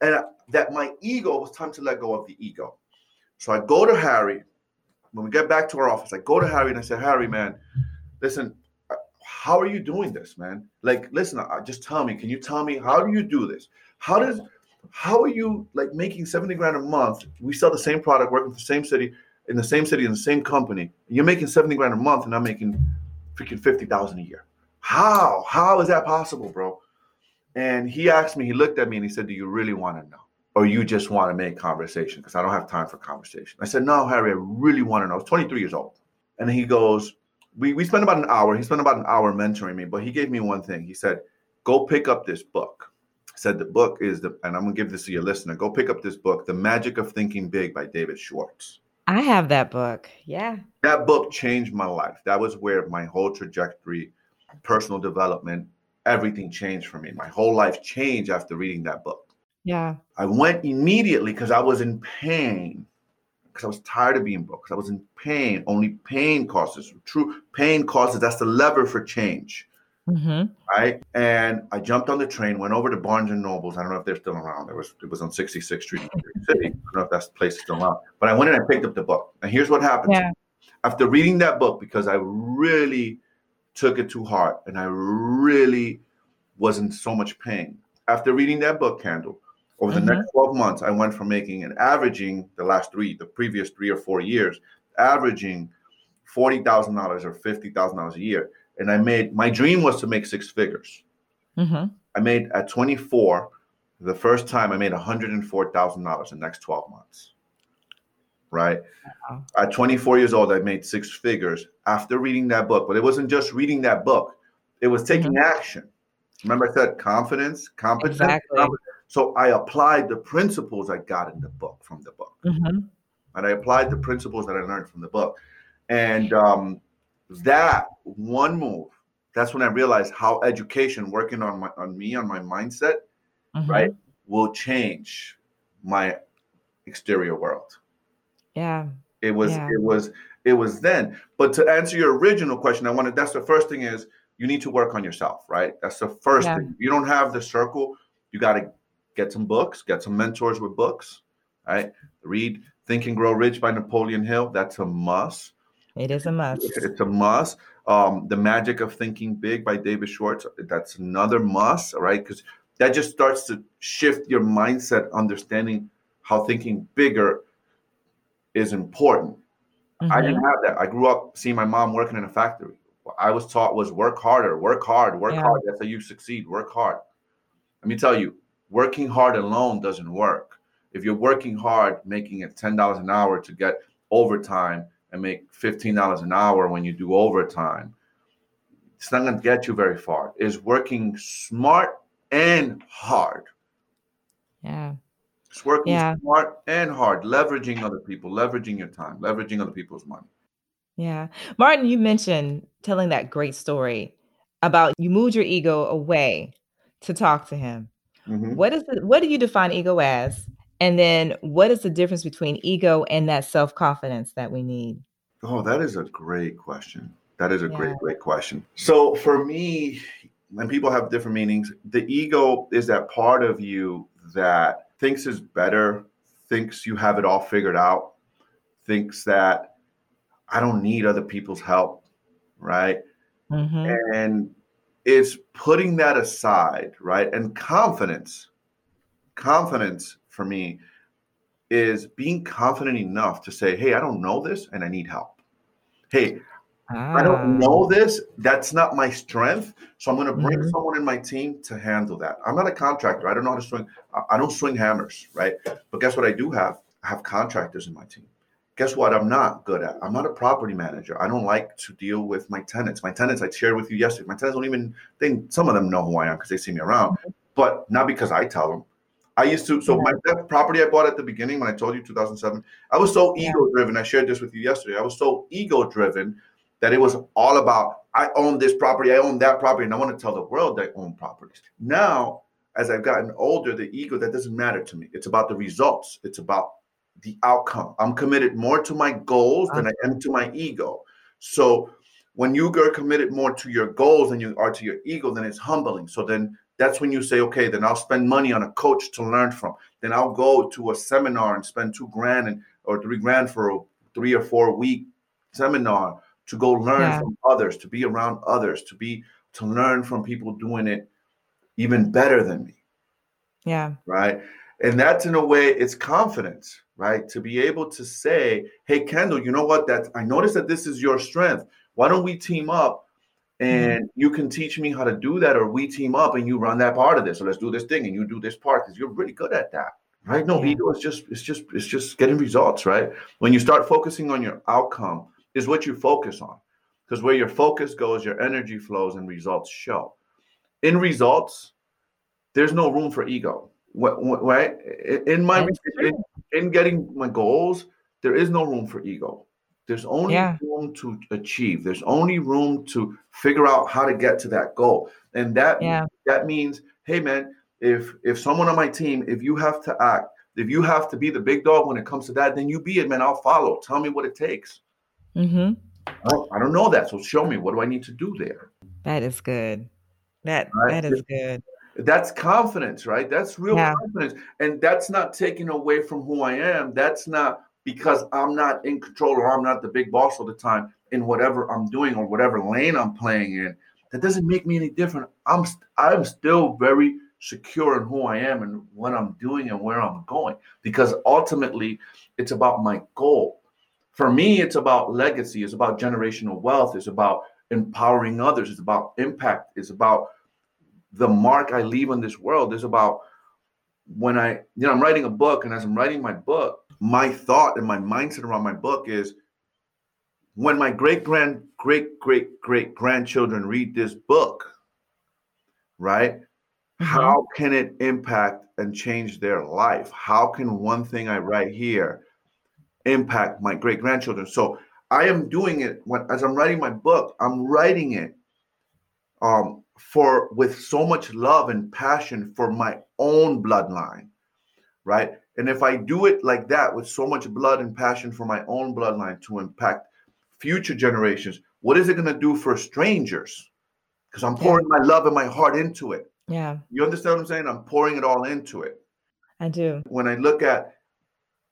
and that my ego was time to let go of the ego. So I go to Harry. When we get back to our office, I go to Harry and I say, Harry, man, listen, uh, how are you doing this, man? Like, listen, I just tell me. Can you tell me how do you do this? How does how are you like making 70 grand a month? We sell the same product, working for the same city, in the same city, in the same company. You're making 70 grand a month, and I'm making freaking 50,000 a year. How? How is that possible, bro? And he asked me, he looked at me and he said, Do you really want to know? Or you just want to make conversation? Because I don't have time for conversation. I said, No, Harry, I really want to know. I was 23 years old. And he goes, we, we spent about an hour. He spent about an hour mentoring me, but he gave me one thing. He said, Go pick up this book. Said, The book is the, and I'm going to give this to your listener. Go pick up this book, The Magic of Thinking Big by David Schwartz. I have that book. Yeah. That book changed my life. That was where my whole trajectory, personal development, everything changed for me. My whole life changed after reading that book. Yeah. I went immediately because I was in pain. Because I was tired of being broke. Because I was in pain. Only pain causes true pain causes. That's the lever for change. Mm-hmm. Right. And I jumped on the train, went over to Barnes and Nobles. I don't know if they're still around. It was it was on 66th Street in New York City. I don't know if that place is still around. But I went and I picked up the book. And here's what happened. Yeah. After reading that book, because I really took it to heart and I really was in so much pain. After reading that book, Kendall, over the mm-hmm. next 12 months, I went from making and averaging the last three, the previous three or four years, averaging $40,000 or $50,000 a year. And I made my dream was to make six figures. Mm-hmm. I made at 24, the first time I made $104,000 in the next 12 months. Right. Wow. At 24 years old, I made six figures after reading that book. But it wasn't just reading that book, it was taking mm-hmm. action. Remember, I said confidence, competence. Exactly. Competence. So I applied the principles I got in the book from the book, mm-hmm. and I applied the principles that I learned from the book, and um, that one move. That's when I realized how education, working on my on me, on my mindset, mm-hmm. right, will change my exterior world. Yeah. It was. Yeah. It was. It was then. But to answer your original question, I wanted. That's the first thing is you need to work on yourself, right? That's the first yeah. thing. You don't have the circle. You got to get some books, get some mentors with books, right? Read Think and Grow Rich by Napoleon Hill. That's a must. It is a must. It's a must. Um, the Magic of Thinking Big by David Schwartz. That's another must, right? Because that just starts to shift your mindset, understanding how thinking bigger is important. Mm-hmm. I didn't have that. I grew up seeing my mom working in a factory. I was taught was work harder, work hard, work yeah. hard. That's how you succeed. Work hard. Let me tell you, working hard alone doesn't work. If you're working hard, making it ten dollars an hour to get overtime and make fifteen dollars an hour when you do overtime, it's not going to get you very far. Is working smart and hard. Yeah. It's working yeah. smart and hard, leveraging other people, leveraging your time, leveraging other people's money. Yeah. Martin, you mentioned telling that great story about you moved your ego away to talk to him. Mhm. What is the, what do you define ego as? And then what is the difference between ego and that self-confidence that we need? Oh, that is a great question. That is a Yeah. great, great question. So for me, and people have different meanings, the ego is that part of you that thinks is better, thinks you have it all figured out, thinks that I don't need other people's help, right? Mhm. And it's putting that aside, right? And confidence, confidence for me is being confident enough to say, hey, I don't know this and I need help. Hey, I Ah. don't know this. That's not my strength. So I'm going to bring Mhm. someone in my team to handle that. I'm not a contractor. I don't know how to swing. I- I don't swing hammers, right? But guess what I do have? I have contractors in my team. Guess what? I'm not good at. I'm not a property manager. I don't like to deal with my tenants. My tenants, I shared with you yesterday. My tenants don't even think some of them know who I am because they see me around, but not because I tell them. I used to. So Yeah. my that property I bought at the beginning when I told you 2007, I was so Yeah. ego driven. I shared this with you yesterday. I was so ego driven that it was all about I own this property, I own that property, and I want to tell the world I own properties. Now, as I've gotten older, the ego that doesn't matter to me. It's about the results. It's about the outcome. I'm committed more to my goals than I am to my ego. So when you are committed more to your goals than you are to your ego, then it's humbling. So then that's when you say, okay, then I'll spend money on a coach to learn from. Then I'll go to a seminar and spend two grand and or three grand for a three or four week seminar to go learn Yeah. from others, to be around others, to be to learn from people doing it even better than me Yeah. right? And that's in a way, it's confidence, right? To be able to say, "Hey, Kendall, you know what? That I noticed that this is your strength. Why don't we team up, Mm-hmm. and you can teach me how to do that, or we team up and you run that part of this. So let's do this thing, and you do this part because you're really good at that, right? No, ego is just it's just it's just getting results, right? When you start focusing on your outcome, is what you focus on, because where your focus goes, your energy flows, and results show. In results, there's no room for ego. Right? In my in, in getting my goals, there is no room for ego. There's only Yeah. room to achieve. There's only room to figure out how to get to that goal. And that Yeah. that means, hey man, if if someone on my team, if you have to act, if you have to be the big dog when it comes to that, then you be it, man. I'll follow. Tell me what it takes. Mm-hmm. I don't, I don't know that, so show me. What do I need to do there? That is good. That Right. that is good. That's confidence, right? That's real Yeah. confidence. And that's not taken away from who I am. That's not because I'm not in control or I'm not the big boss all the time in whatever I'm doing or whatever lane I'm playing in. That doesn't make me any different. I'm st- I'm still very secure in who I am and what I'm doing and where I'm going because ultimately it's about my goal. For me, it's about legacy, it's about generational wealth, it's about empowering others, it's about impact, it's about the mark I leave on this world it's about when I, you know, I'm writing a book, and as I'm writing my book, my thought and my mindset around my book is when my great grand, great, great, great grandchildren read this book, right? How can it impact and change their life? How can one thing I write here impact my great grandchildren? So I am doing it when, as I'm writing my book, I'm writing it um, for with so much love and passion for my own bloodline, right? And if I do it like that with so much blood and passion for my own bloodline to impact future generations, what is it going to do for strangers? Because I'm pouring my love and my heart into it. Yeah, You understand what I'm saying? I'm pouring it all into it. I do. When I look at,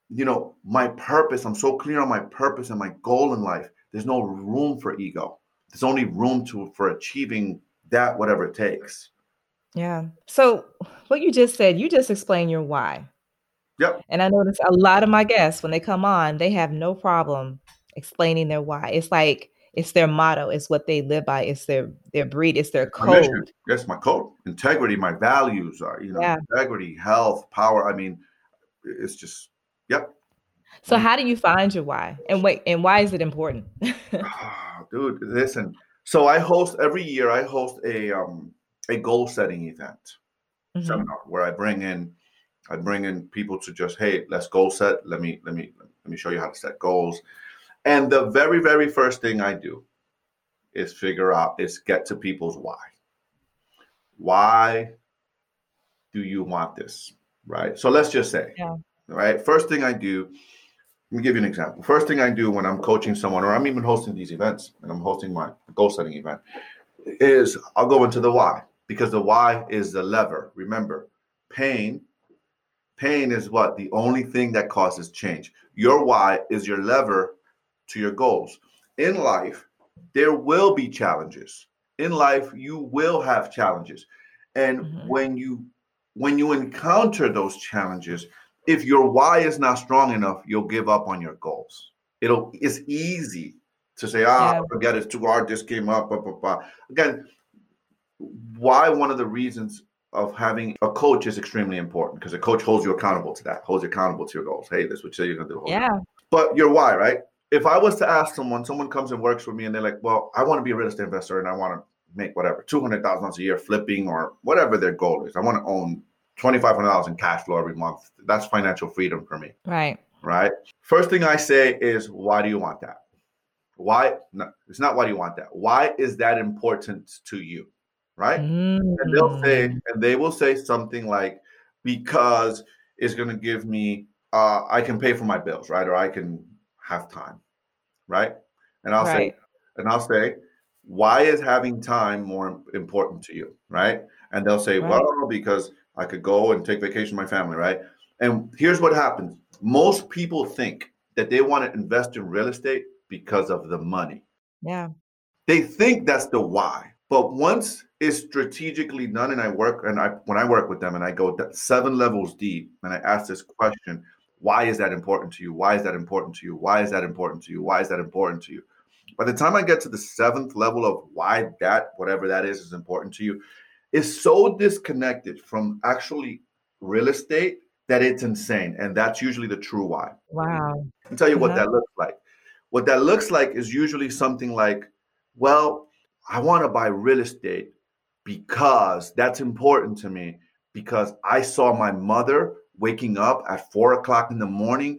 you know, my purpose, I'm so clear on my purpose and my goal in life. There's no room for ego. There's only room to for achieving that, whatever it takes. Yeah. So what you just said, you just explained your why. Yep. And I notice a lot of my guests, when they come on, they have no problem explaining their why. It's like it's their motto, it's what they live by, it's their their breed, it's their code. Yes, my code, integrity, my values are, you know, Yeah. integrity, health, power. I mean, it's just, yep. So how do you find your why? And wait, and why is it important? [laughs] Ah, dude listen so i host every year i host a um a goal setting event Mhm. seminar where i bring in i bring in people to just hey let's goal set let me let me let me show you how to set goals and the very very first thing i do is figure out is get to people's why why do you want this? Right. So let's just say, Yeah. right? First thing I do, let me give you an example. First thing I do when I'm coaching someone, or I'm even hosting these events, and I'm hosting my goal setting event, is I'll go into the why because the why is the lever. Remember, pain, pain is what the only thing that causes change. Your why is your lever to your goals. In life, there will be challenges. In life, you will have challenges. And Mhm. when you when you encounter those challenges, if your why is not strong enough, you'll give up on your goals. It'll it's easy to say, ah, Yeah. forget it's too hard, this came up, blah, blah, blah. Again, why one of the reasons of having a coach is extremely important because a coach holds you accountable to that, holds you accountable to your goals. Hey, this is what you're gonna do. hold you Yeah. but your why, right? If I was to ask someone, someone comes and works with me and they're like, well, I want to be a real estate investor and I want to make whatever, $200,000 a year flipping or whatever their goal is. I want to own $2,500 in cash flow every month. That's financial freedom for me, Right. right? First thing I say is, why do you want that? Why? No, it's not why do you want that. Why is that important to you, right? and they'll say Mm. and they will say something like because it's going to give me uh i can pay for my bills right or i can have time right and i'll Right. say and i'll say why is having time more important to you right and they'll say Right. well because i could go and take vacation with my family right and here's what happens most people think that they want to invest in real estate because of the money Yeah. they think that's the why but once it's strategically done and i work and i when i work with them and i go seven levels deep and i ask this question why is that important to you why is that important to you why is that important to you why is that important to you by the time i get to the seventh level of why that whatever that is is important to you is so disconnected from actually real estate that it's insane and that's usually the true why Wow. I'll tell you what Yeah. that looks like. What that looks like is usually something like, well, I want to buy real estate because that's important to me because I saw my mother waking up at four o'clock in the morning,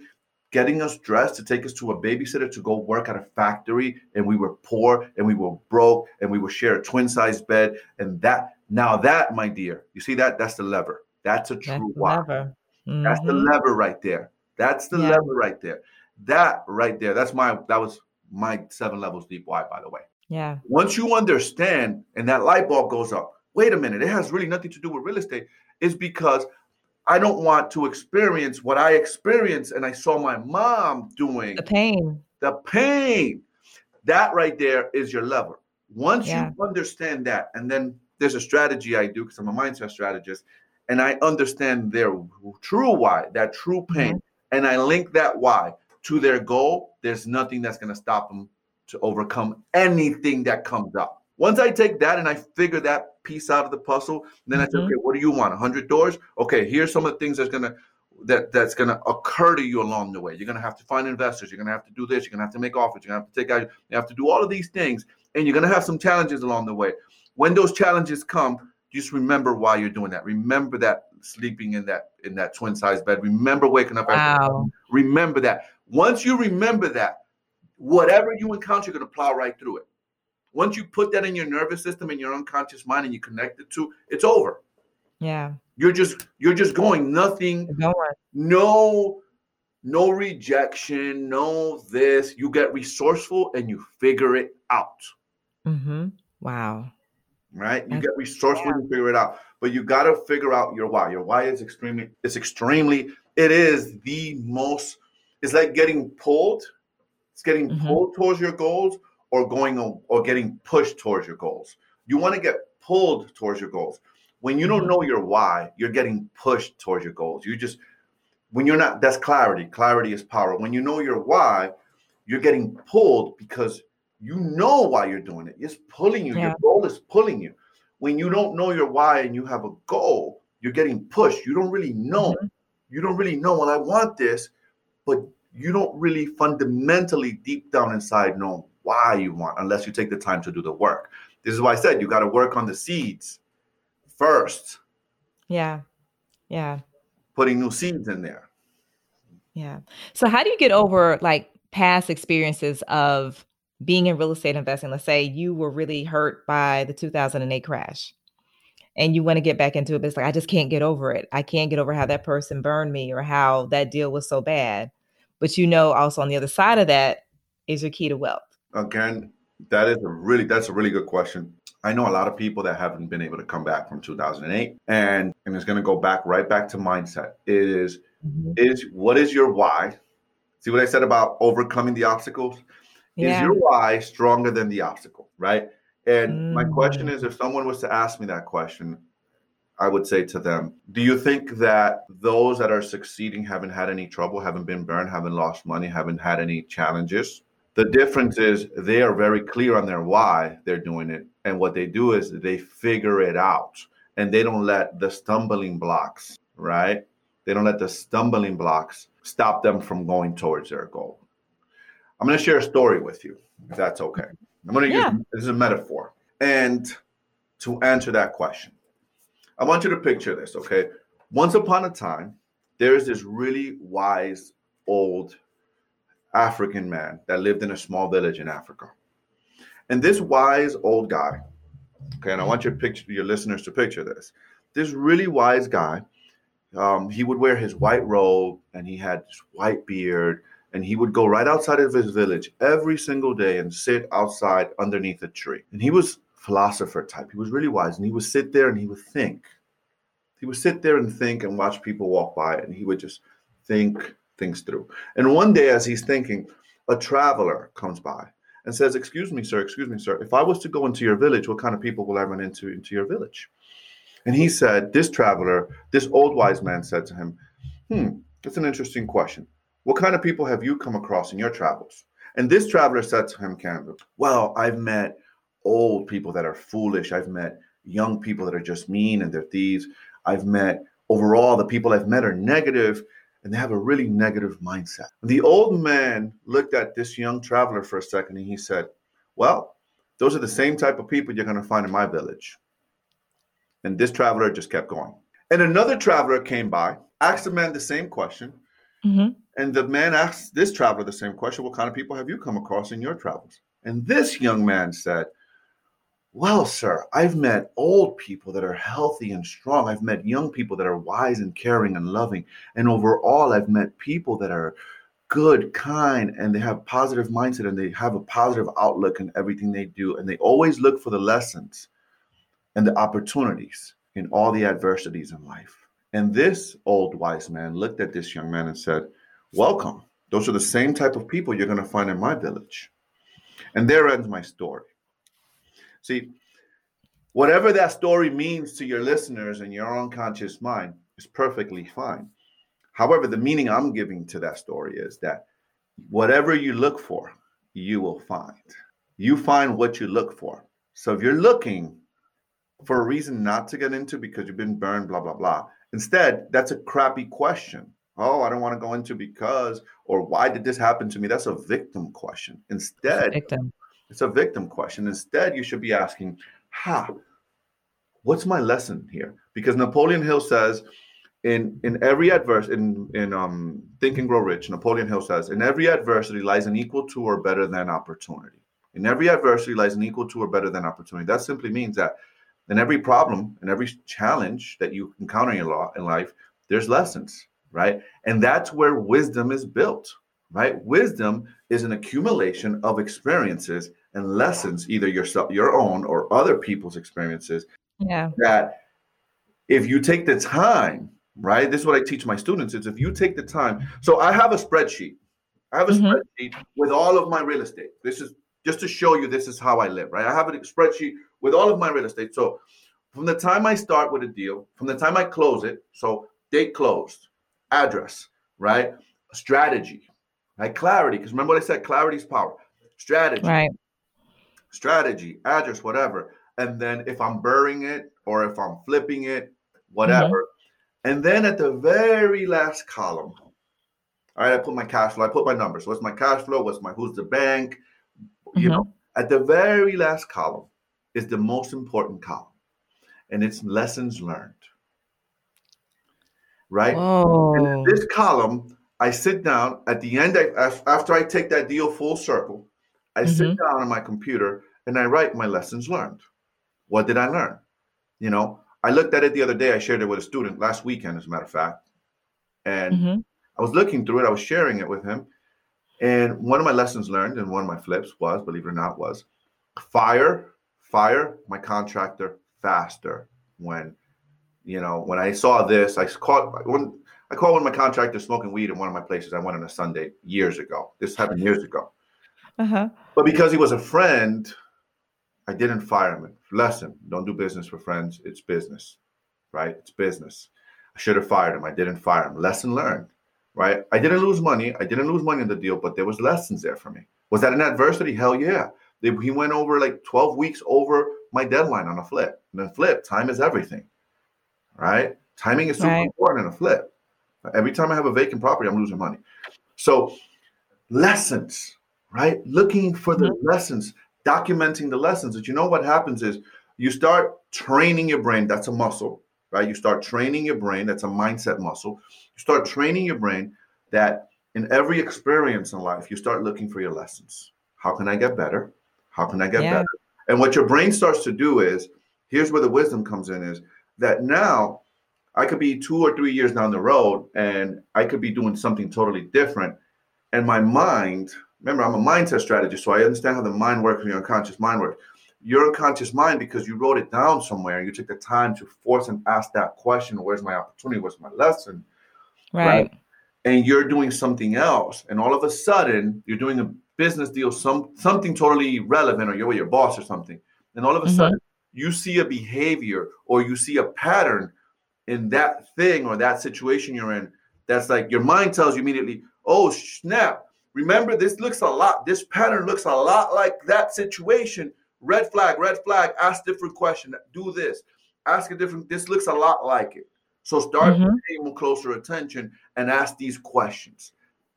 getting us dressed to take us to a babysitter to go work at a factory, and we were poor and we were broke and we would share a twin size bed. And that now that, my dear, you see that? That's the lever. That's a true the why. lever. That's the Mhm. lever right there. That's the Yeah. lever right there. That right there. That's my that was my seven levels deep why, by the way. Yeah. Once you understand and that light bulb goes up, wait a minute, it has really nothing to do with real estate, is because I don't want to experience what I experienced and I saw my mom doing The pain. the pain. That right there is your lever. Once Yeah. you understand that, and then there's a strategy I do because I'm a mindset strategist, and I understand their true why, that true pain, mm-hmm. and I link that why to their goal, there's nothing that's going to stop them to overcome anything that comes up. Once I take that and I figure that piece out of the puzzle, then I say, Mhm. okay, what do you want? 100 doors? Okay, here's some of the things that's to that that's to occur to you along the way. You're to have to find investors. You're to have to do this. You're to have to make offers. You're to have to take out. You have to do all of these things, and you're to have some challenges along the way. When those challenges come, just remember why you're doing that. Remember that sleeping in that in that twin size bed. Remember waking up. Wow. Remember that. Once you remember that, whatever you encounter, you're going to plow right through it. Once you put that in your nervous system and your unconscious mind, and you connect it to, it's over. Yeah. You're just you're just going nothing no no rejection no this you get resourceful and you figure it out Mm-hmm. Wow. right you That's- get resourceful and figure it out but you got to figure out your why your why is extremely it's extremely it is the most it's like getting pulled it's getting Mhm. pulled towards your goals or going or getting pushed towards your goals. You want to get pulled towards your goals. When you don't Mhm. know your why you're getting pushed towards your goals. You just when you're not that's clarity. Clarity is power. When you know your why you're getting pulled because you know why you're doing it. It's pulling you. Yeah. your goal is pulling you. When you don't know your why and you have a goal you're getting pushed. You don't really know. Mm-hmm. you don't really know well i want this but you don't really fundamentally deep down inside know why you want unless you take the time to do the work this is why i said you got to work on the seeds first Yeah. Yeah. putting new seeds in there Yeah. So how do you get over like past experiences of being in real estate investing? Let's say you were really hurt by the 2008 crash and you want to get back into it, but it's like I just can't get over it. I can't get over how that person burned me or how that deal was so bad. But you know, also on the other side of that is your key to wealth. Again, that is a really that's a really good question. I know a lot of people that haven't been able to come back from 2008, and and it's going to go back right back to mindset. It is, mm-hmm. is what is your why? See what I said about overcoming the obstacles? Yeah. Is your why stronger than the obstacle, right? And mm. my question is if someone was to ask me that question, I would say to them, Do you think that those that are succeeding haven't had any trouble, haven't been burned, haven't lost money, haven't had any challenges? The difference is they are very clear on their why they're doing it. And what they do is they figure it out and they don't let the stumbling blocks, right? They don't let the stumbling blocks stop them from going towards their goal. I'm going to share a story with you, if that's okay. I'm going to yeah. use this is a metaphor. And to answer that question, I want you to picture this, okay? Once upon a time, there is this really wise old African man that lived in a small village in Africa. And this wise old guy, okay, and I want your picture your listeners to picture this. This really wise guy, um, he would wear his white robe and he had this white beard and he would go right outside of his village every single day and sit outside underneath a tree. And he was philosopher type. He was really wise, and he would sit there and he would think. He would sit there and think and watch people walk by, and he would just think things through. And one day, as he's thinking, a traveler comes by and says, "Excuse me, sir. Excuse me, sir. If I was to go into your village, what kind of people will I run into into your village?" And he said, "This traveler, this old wise man, said to him, Hmm, that's an interesting question. What kind of people have you come across in your travels? And this traveler said to him, Well, I've met old people that are foolish. I've met young people that are just mean and they're thieves. I've met overall the people I've met are negative and they have a really negative mindset. The old man looked at this young traveler for a second and he said, Well, those are the same type of people you're going to find in my village. And this traveler just kept going. And another traveler came by, asked the man the same question. Mm-hmm. And the man asked this traveler the same question What kind of people have you come across in your travels? And this young man said, Well, sir, I've met old people that are healthy and strong. I've met young people that are wise and caring and loving. And overall, I've met people that are good, kind, and they have positive mindset and they have a positive outlook in everything they do. And they always look for the lessons and the opportunities in all the adversities in life. And this old wise man looked at this young man and said, welcome. Those are the same type of people you're going to find in my village. And there ends my story. See, whatever that story means to your listeners and your unconscious mind is perfectly fine. However, the meaning I'm giving to that story is that whatever you look for, you will find. You find what you look for. So if you're looking for a reason not to get into because you've been burned, blah, blah, blah, instead, that's a crappy question oh, I don't want to go into because or why did this happen to me? That's a victim question. Instead, victim. It's a victim question. Instead, you should be asking, ha, what's my lesson here? Because Napoleon Hill says, in in every adverse in in um Think and Grow Rich, Napoleon Hill says, in every adversity lies an equal to or better than opportunity. In every adversity lies an equal to or better than opportunity. That simply means that in every problem and every challenge that you encounter in law in life, there's lessons right? And that's where wisdom is built, right? Wisdom is an accumulation of experiences and lessons, either yourself, your own, or other people's experiences. Yeah. That if you take the time, right? This is what I teach my students: is if you take the time. So I have a spreadsheet. I have a mm-hmm. spreadsheet with all of my real estate. This is just to show you this is how I live, right? I have a spreadsheet with all of my real estate. So from the time I start with a deal, from the time I close it, so date closed, address, right? Strategy, right? Clarity. Because remember what I said, clarity is power. Strategy. Right. Strategy, address, whatever. And then if I'm burying it or if I'm flipping it, whatever. Mm-hmm. And then at the very last column, all right, I put my cash flow, I put my numbers. What's my cash flow? What's my who's the bank? You mm-hmm. know, at the very last column is the most important column. And it's lessons learned right? And in this column, I sit down at the end, I, after I take that deal full circle, I mm-hmm. sit down on my computer and I write my lessons learned. What did I learn? You know, I looked at it the other day. I shared it with a student last weekend, as a matter of fact. And Mhm. I was looking through it. I was sharing it with him. And one of my lessons learned and one of my flips was, believe it or not, was fire, fire my contractor faster. When, you know, when I saw this, I caught when I called one of my contractors smoking weed in one of my places. I went on a Sunday years ago. This happened years ago. Uh-huh. But because he was a friend, I didn't fire him. Lesson: Don't do business for friends. It's business, right? It's business. I should have fired him. I didn't fire him. Lesson learned, right? I didn't lose money. I didn't lose money in the deal, but there was lessons there for me. Was that an adversity? Hell yeah. They, he went over like 12 weeks over my deadline on a flip. And then flip, time is everything, right? Timing is super Right. important in a flip. Every time I have a vacant property, I'm losing money. So lessons, right? Looking for the mm-hmm. lessons, documenting the lessons. That you know what happens is you start training your brain. That's a muscle, right? You start training your brain. That's a mindset muscle. You start training your brain that in every experience in life, you start looking for your lessons. How can I get better? How can I get Yeah. better? And what your brain starts to do is here's where the wisdom comes in is that now I could be two or three years down the road and I could be doing something totally different. And my mind, remember, I'm a mindset strategist, so I understand how the mind works and your unconscious mind works. Your unconscious mind, because you wrote it down somewhere, you took the time to force and ask that question where's my opportunity? Where's my lesson? Right. and you're doing something else and all of a sudden you're doing a business deal some something totally relevant or you're with your boss or something and all of a Mhm. sudden you see a behavior or you see a pattern in that thing or that situation you're in that's like your mind tells you immediately oh snap remember this looks a lot this pattern looks a lot like that situation red flag red flag ask different question do this ask a different this looks a lot like it so start Mhm. paying more closer attention and ask these questions.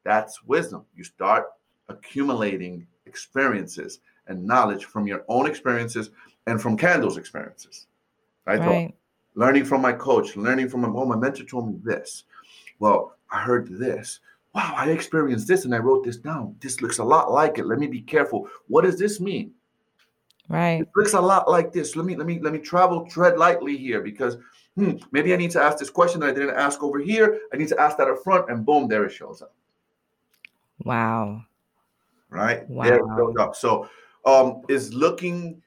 That's wisdom. You start accumulating experiences and knowledge from your own experiences and from Kendall's experiences. Right? Right. Learning from my coach, learning from my, oh, my mentor told me this. Well, I heard this. Wow, I experienced this and I wrote this down. This looks a lot like it. Let me be careful. What does this mean? Right. It looks a lot like this. Let me let me let me travel tread lightly here because hmm, maybe I need to ask this question that I didn't ask over here. I need to ask that up front, and boom, there it shows up. Wow. Right there it Wow. shows up. So um, is looking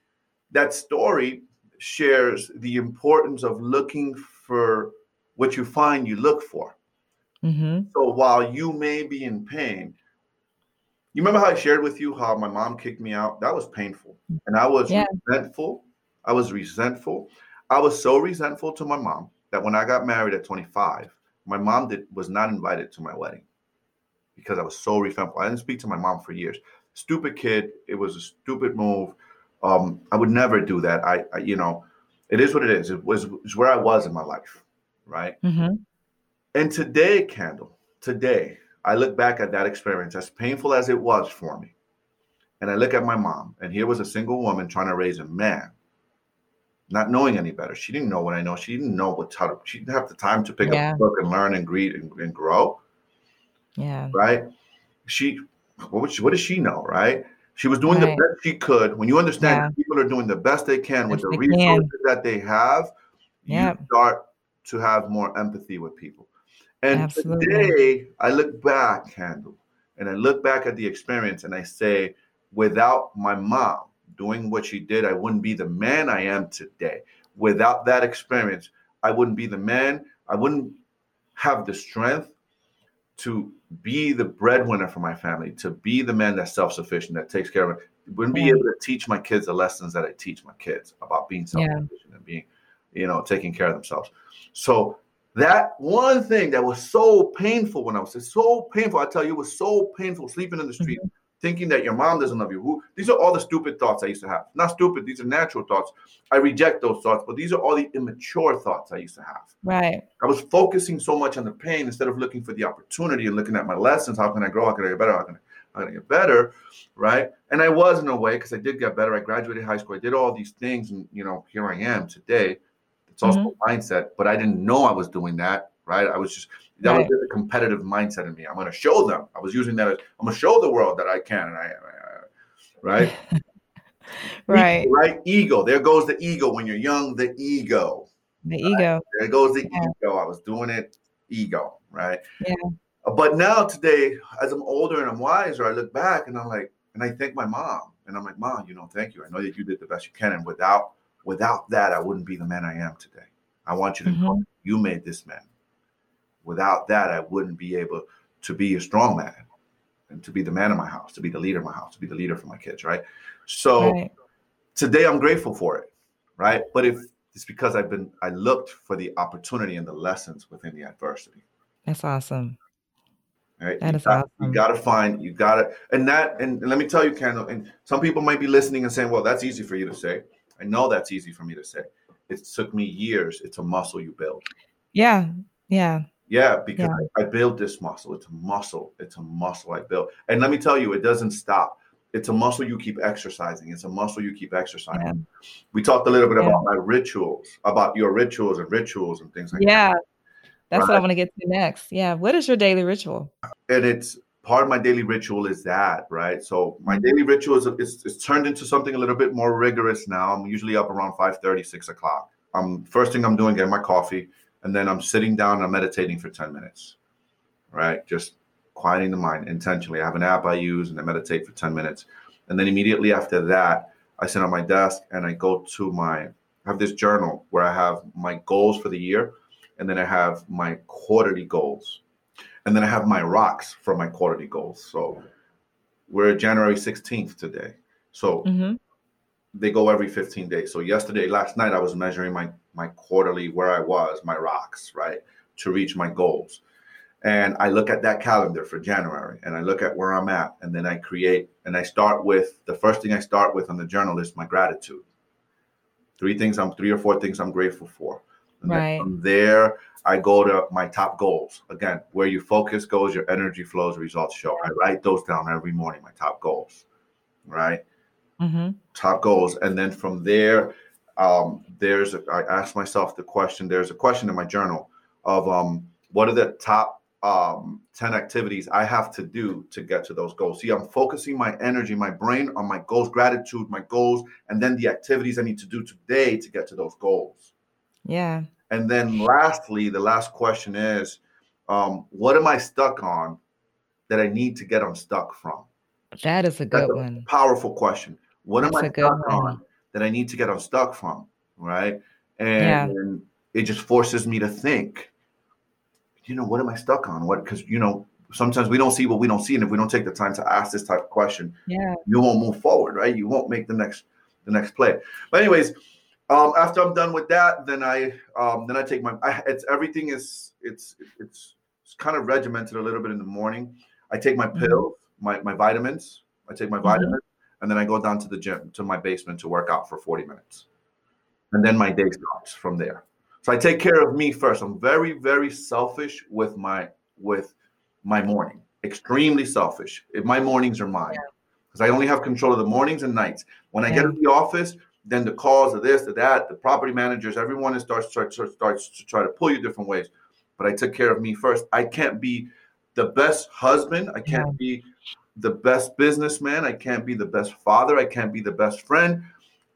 that story shares the importance of looking for what you find you look for. Mm-hmm. So while you may be in pain, you remember how I shared with you how my mom kicked me out? That was painful. And I was Yeah. resentful. I was resentful. I was so resentful to my mom that when I got married at 25, my mom did, was not invited to my wedding because I was so resentful. I didn't speak to my mom for years. Stupid kid. It was a stupid move. Um, I would never do that. I, I, you know, it is what it is. It was it's where I was in my life, right? Mm-hmm. And today, Kendall, today, I look back at that experience, as painful as it was for me. And I look at my mom, and here was a single woman trying to raise a man, not knowing any better. She didn't know what I know. She didn't know what how to, she didn't have the time to pick Yeah. up a book and learn and read and, and grow, Yeah. right? She, what, would she, what does she know, right? She was doing the best she could. When you understand Yeah. people are doing the best they can with the they can. resources that they have, Yep. you start to have more empathy with people. And Absolutely. today, I look back, Handle, and I look back at the experience and I say, without my mom doing what she did, I wouldn't be the man I am today. Without that experience, I wouldn't be the man. I wouldn't have the strength to be the breadwinner for my family, to be the man that's self sufficient, that takes care of it. Wouldn't be Yeah. able to teach my kids the lessons that I teach my kids about being self Yeah. sufficient and being, you know, taking care of themselves. So that one thing that was so painful when I was so painful, I tell you, it was so painful sleeping in the street, mm-hmm. Thinking that your mom doesn't love you. Who these are all the stupid thoughts I used to have. Not stupid, these are natural thoughts. I reject those thoughts, but these are all the immature thoughts I used to have. Right. I was focusing so much on the pain instead of looking for the opportunity and looking at my lessons. How can I grow? How can I get better? How can I, how can I get better? Right. And I was in a way because I did get better. I graduated high school. I did all these things. And, you know, here I am today. It's also a mm-hmm. mindset, but I didn't know I was doing that. Right. I was just, that Right. was a competitive mindset in me. I'm going to show them. I was using that as, I'm going to show the world that I can. And I, I right. [laughs] Right. Ego, right? Ego. There goes the ego when you're young, the ego. The ego. There goes the yeah. ego. I was doing it, ego, right? Yeah. But now today, as I'm older and I'm wiser, I look back and I'm like, and I thank my mom, and I'm like, mom, you know, thank you. I know that you did the best you can, and without without that, I wouldn't be the man I am today. I want you to mm-hmm. know you made this man. Without that, I wouldn't be able to be a strong man and to be the man of my house, to be the leader of my house, to be the leader for my kids, right? So right. today I'm grateful for it, right? But if it's because I've been I looked for the opportunity and the lessons within the adversity. That's awesome. Right? That you is got, awesome. You got to find, you got to, and that, and, and let me tell you, Kendall, and some people might be listening and saying, well, that's easy for you to say. I know that's easy for me to say. It took me years. It's a muscle you build. Yeah. Yeah. Yeah, because yeah. I, built this muscle. It's a muscle. It's a muscle I built. And let me tell you, it doesn't stop. It's a muscle you keep exercising. It's a muscle you keep exercising. Yeah. We talked a little bit yeah. about my rituals, about your rituals and rituals and things like yeah. that. Yeah. That's right? what I want to get to next. Yeah. What is your daily ritual? And it's part of my daily ritual is that, right? So my mm-hmm. daily ritual is, is, is, turned into something a little bit more rigorous now. I'm usually up around 5 30, 6 o'clock. Um, first thing I'm doing, getting my coffee and then I'm sitting down and I'm meditating for 10 minutes, right? Just quieting the mind intentionally. I have an app I use and I meditate for 10 minutes. And then immediately after that, I sit on my desk and I go to my, I have this journal where I have my goals for the year. And then I have my quarterly goals. And then I have my rocks for my quarterly goals. So we're January 16th today. So mm-hmm. They go every 15 days. So yesterday, last night, I was measuring my my quarterly where I was, my rocks, right, to reach my goals. And I look at that calendar for January and I look at where I'm at. And then I create and I start with the first thing I start with on the journal is my gratitude. Three things I'm three or four things I'm grateful for. And right. from there, I go to my top goals. Again, where your focus goes, your energy flows, results show. I write those down every morning, my top goals. Right. Mm-hmm. Top goals. And then from there, um, there's a, I asked myself the question. There's a question in my journal of um, what are the top um, 10 activities I have to do to get to those goals. See, I'm focusing my energy, my brain on my goals, gratitude, my goals, and then the activities I need to do today to get to those goals. Yeah. And then lastly, the last question is um, what am I stuck on that I need to get unstuck from? That is a good That's one. powerful question. What That's am I stuck on that I need to get unstuck from, right? And yeah. it just forces me to think, you know, what am I stuck on? What because you know, sometimes we don't see what we don't see. And if we don't take the time to ask this type of question, yeah, you won't move forward, right? You won't make the next the next play. But anyways, um, after I'm done with that, then I um, then I take my I, it's everything is it's it's it's kind of regimented a little bit in the morning. I take my mm-hmm. my my vitamins. I take my mm-hmm. vitamins and then I go down to the gym to my basement to work out for 40 minutes. And then my day starts from there. So I take care of me first. I'm very, very selfish with my with my morning. Extremely selfish. If my mornings are mine. Because I only have control of the mornings and nights. When I get to the office, then the calls of this, of that, the property managers, everyone starts starts starts to try to pull you different ways. But I took care of me first. I can't be the best husband. I can't be the best businessman. I can't be the best father. I can't be the best friend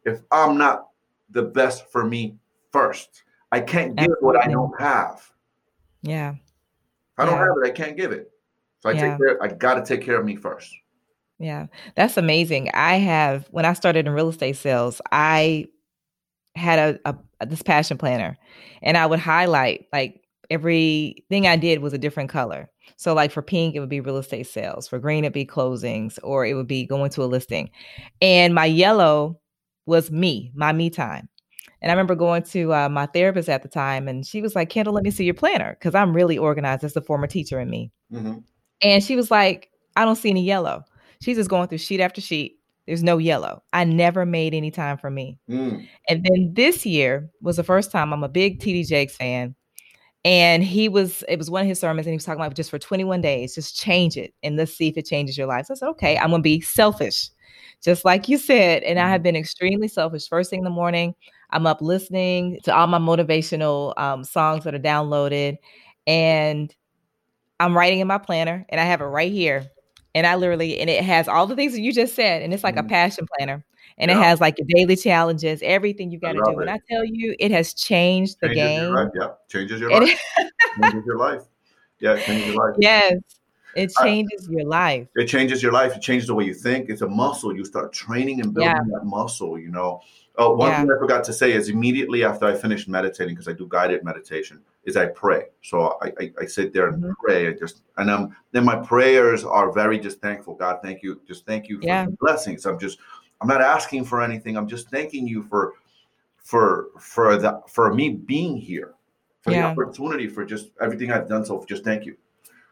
if I'm not the best for me first. I can't give what I don't have. Yeah. If I don't yeah. have it, I can't give it. So I yeah. take care, I gotta take care of me first. Yeah. That's amazing. I have when I started in real estate sales, I had a, a this passion planner and I would highlight like everything I did was a different color. So, like for pink, it would be real estate sales. For green, it'd be closings, or it would be going to a listing. And my yellow was me, my me time. And I remember going to uh, my therapist at the time, and she was like, Kendall, let me see your planner because I'm really organized. That's the former teacher in me. Mm-hmm. And she was like, I don't see any yellow. She's just going through sheet after sheet. There's no yellow. I never made any time for me. Mm. And then this year was the first time I'm a big TD Jakes fan. And he was, it was one of his sermons, and he was talking about just for 21 days, just change it and let's see if it changes your life. So I said, okay, I'm gonna be selfish, just like you said. And I have mm-hmm. been extremely selfish. First thing in the morning, I'm up listening to all my motivational um, songs that are downloaded, and I'm writing in my planner, and I have it right here. and I literally and it has all the things that you just said, and it's like Mhm. a passion planner, and it has like your daily challenges, everything you got to do. And. I tell you, it has changed the changes game. your. Yeah, changes your It- life. [laughs] changes your life. Yeah, it changes your life. yes, it I- changes your life. It changes your life. It changes the way you think. It's a muscle. You start training and building Yeah. that muscle. You know. Oh, one Yeah. thing I forgot to say is immediately after I finish meditating, because I do guided meditation, is I pray. So I, I, I sit there and Mhm. pray. I just and um then my prayers are very just thankful. God, thank you. Just thank you for Yeah. the blessings. I'm just I'm not asking for anything. I'm just thanking you for for for the for me being here, for Yeah. the opportunity, for just everything I've done. So just thank you.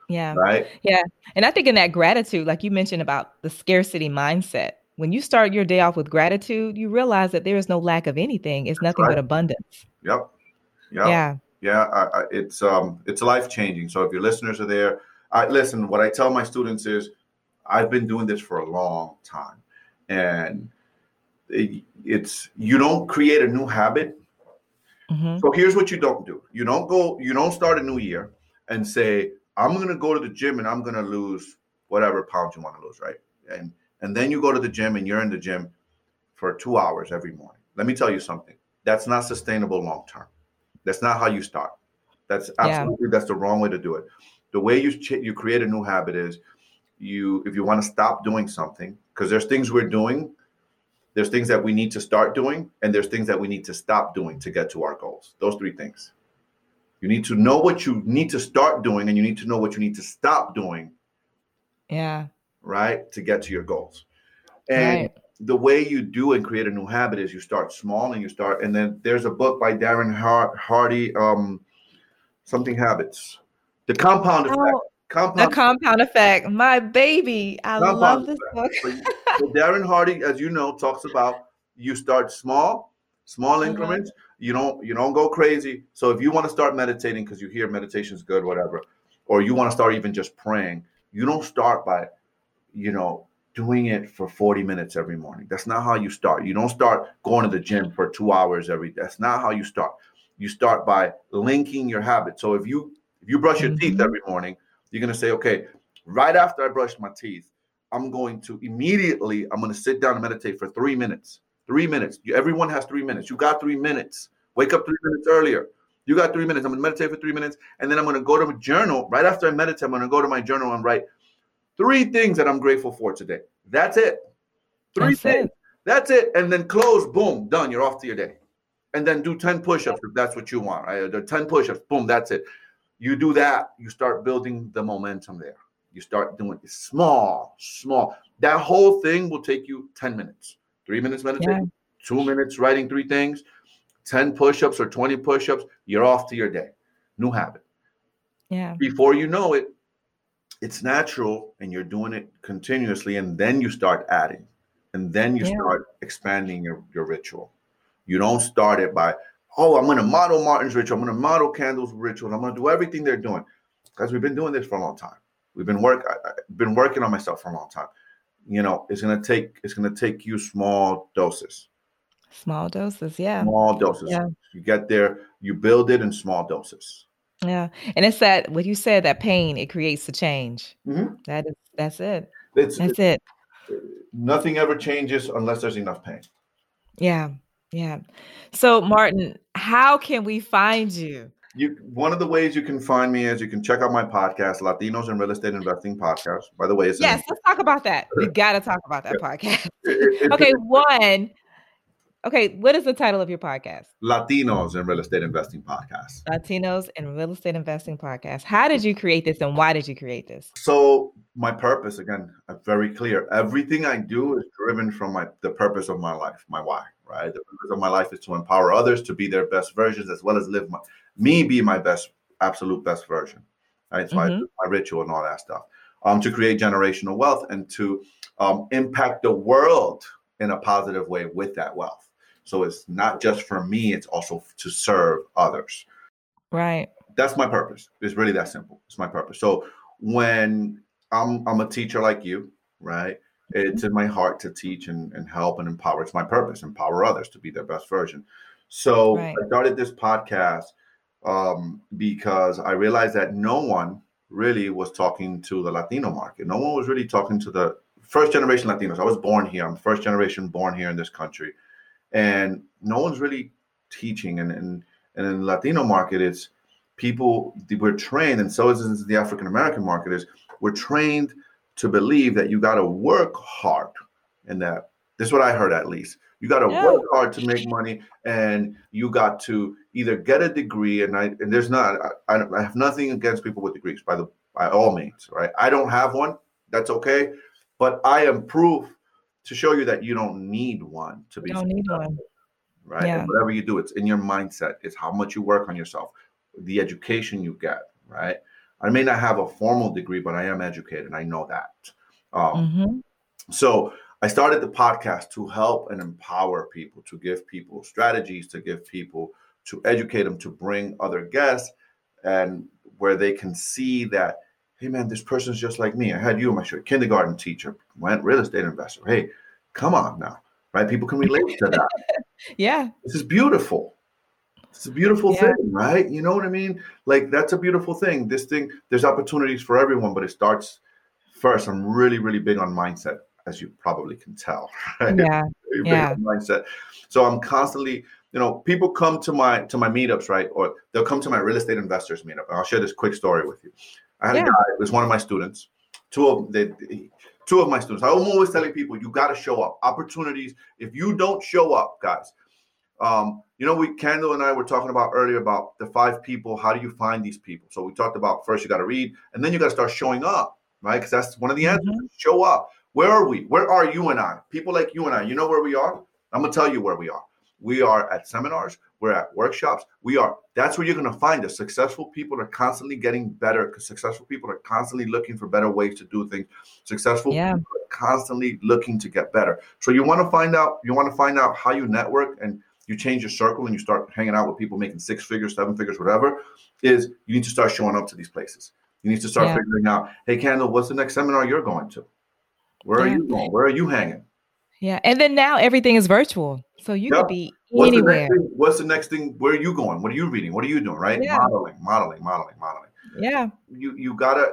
Yeah. Right. Yeah. And I think in that gratitude, like you mentioned about the scarcity mindset, when you start your day off with gratitude, you realize that there is no lack of anything. It's nothing right. but abundance. Yep. Yep. Yeah. Yeah, I, I, it's um, it's life changing. So if your listeners are there, I listen. What I tell my students is, I've been doing this for a long time, and it, it's you don't create a new habit. hmm So here's what you don't do: you don't go, you don't start a new year and say, I'm going to go to the gym and I'm going to lose whatever pounds you want to lose, right? And and then you go to the gym and you're in the gym for two hours every morning. Let me tell you something. That's not sustainable long term. That's not how you start. That's Yeah. absolutely that's the wrong way to do it. The way you ch- you create a new habit is you if you want to stop doing something because there's things we're doing there's things that we need to start doing and there's things that we need to stop doing to get to our goals those three things you need to know what you need to start doing and you need to know what you need to stop doing Yeah. right to get to your goals and Right. the way you do and create a new habit is you start small and you start and then there's a book by darren Har- hardy um something habits the compound effect Oh, the compound compound effect. My baby. I Compound love this effect. book. [laughs] So, Darren Hardy, as you know, talks about you start small, small Uh-huh. increments. You don't you don't go crazy. So if you want to start meditating because you hear meditation is good, whatever, or you want to start even just praying, you don't start by, you know, doing it for 40 minutes every morning. That's not how you start. You don't start going to the gym for two hours every That's not how you start. You start by linking your habits. So if you if you brush your teeth Mhm. every morning, you're gonna say, okay, right after I brush my teeth, I'm going to immediately, I'm going to sit down and meditate for three minutes. Three minutes. You, everyone has three minutes. You got three minutes. Wake up three minutes earlier. You got three minutes. I'm going to meditate for three minutes. And then I'm going to go to my journal. Right after I meditate, I'm going to go to my journal and write three things that I'm grateful for today. That's it. Three That's things. it. That's it. And then close, boom, done. You're off to your day. And then do 10 push ups if that's what you want. Right? The 10 push ups, boom, that's it. You do that, you start building the momentum there. You start doing it small, small. That whole thing will take you 10 minutes. Three minutes meditation, two minutes writing three things, 10 push ups or 20 push ups. You're off to your day. New habit. Yeah. Before you know it, it's natural and you're doing it continuously. And then you start adding, and then you Yeah. start expanding your, your ritual. You don't start it by, oh, I'm going to model Martin's ritual. I'm going to model Kendall's ritual. I'm going to do everything they're doing. Because we've been doing this for a long time. We've been work I, I've been working on myself for a long time. You know, it's gonna take it's gonna take you small doses. Small doses. Yeah. Small doses. Yeah. You get there, you build it in small doses. Yeah. And it's that what you said, that pain, it creates the change. Mhm. That is that's it. It's That's it. nothing ever changes unless there's enough pain. Yeah. Yeah. So Martin, how can we find you? You one of the ways you can find me is you can check out my podcast, Latinos in Real Estate Investing Podcast. By the way, it's Yes, let's talk about that. We [laughs] got to talk about that podcast. [laughs] Okay, one. Okay, what is the title of your podcast? Latinos in Real Estate Investing Podcast. Latinos and Real Estate Investing Podcast. How did you create this and why did you create this? So my purpose, again, uh, very clear. Everything I do is driven from my the purpose of my life, my why. Right, the purpose of my life is to empower others to be their best versions, as well as live my me be my best, absolute best version. Right, so I Mhm. do my ritual and all that stuff. Um, to create generational wealth and to um, impact the world in a positive way with that wealth. So it's not just for me; it's also to serve others Right. that's my purpose. It's really that simple. It's my purpose. So when I'm I'm a teacher like you, right? It's in my heart to teach and, and help and empower. It's my purpose, empower others to be their best version. So Right. I started this podcast um, because I realized that no one really was talking to the Latino market. No one was really talking to the first generation Latinos. I was born here. I'm first generation born here in this country, and no one's really teaching. And and and in the Latino market, it's people we're trained, and so is the African American market. Is we're trained to believe that you got to work hard, and that this is what I heard at least. You got to yeah. work hard to make money, and you got to either get a degree. And I and there's not. I, I have nothing against people with degrees, by the by all means, right? I don't have one. That's okay, but I am proof to show you that you don't need one to be. You don't need one. Right. Yeah. whatever you do, it's in your mindset. It's how much you work on yourself, the education you get. Right. I may not have a formal degree, but I am educated. I know that. Um, mm-hmm. So I started the podcast to help and empower people, to give people strategies, to give people, to educate them, to bring other guests, and where they can see that, hey man, this person's just like me. I had you in my show, kindergarten teacher, went real estate investor. Hey, come on now, right? People can relate to that. [laughs] yeah, this is beautiful. It's a beautiful yeah. thing, right? You know what I mean? Like that's a beautiful thing. This thing, there's opportunities for everyone, but it starts first. I'm really, really big on mindset as you probably can tell. [laughs] Right? Yeah. yeah. Mindset. So I'm constantly, you know, people come to my to my meetups, right? Or they'll come to my real estate investors meetup. And I'll share this quick story with you. I had yeah. a guy, it was one of my students, two of they, two of my students. I'm always telling people you got to show up. Opportunities. If you don't show up, guys, um, you know, we Kendall and I were talking about earlier about the five people. How do you find these people? So we talked about first you got to read, and then you got to start showing up, right? Because that's one of the answers. Mm-hmm. Show up. Where are we? Where are you and I? People like you and I, you know where we are? I'm going to tell you where we are. We are at seminars, we're at workshops. We are, that's where you're going to find us. Successful people are constantly getting better because successful people are constantly looking for better ways to do things. Successful yeah. people are constantly looking to get better. So you want to find out, you want to find out how you network and you change your circle and you start hanging out with people making six figures, seven figures, whatever, is you need to start showing up to these places. You need to start yeah. figuring out, hey, Kendall, what's the next seminar you're going to? Where yeah. are you going? Where are you hanging? Yeah. And then now everything is virtual. So you yep. could be what's anywhere. The what's the next thing? Where are you going? What are you reading? What are you doing? Right? Yeah. Modeling, modeling, modeling, modeling. Yeah. You you gotta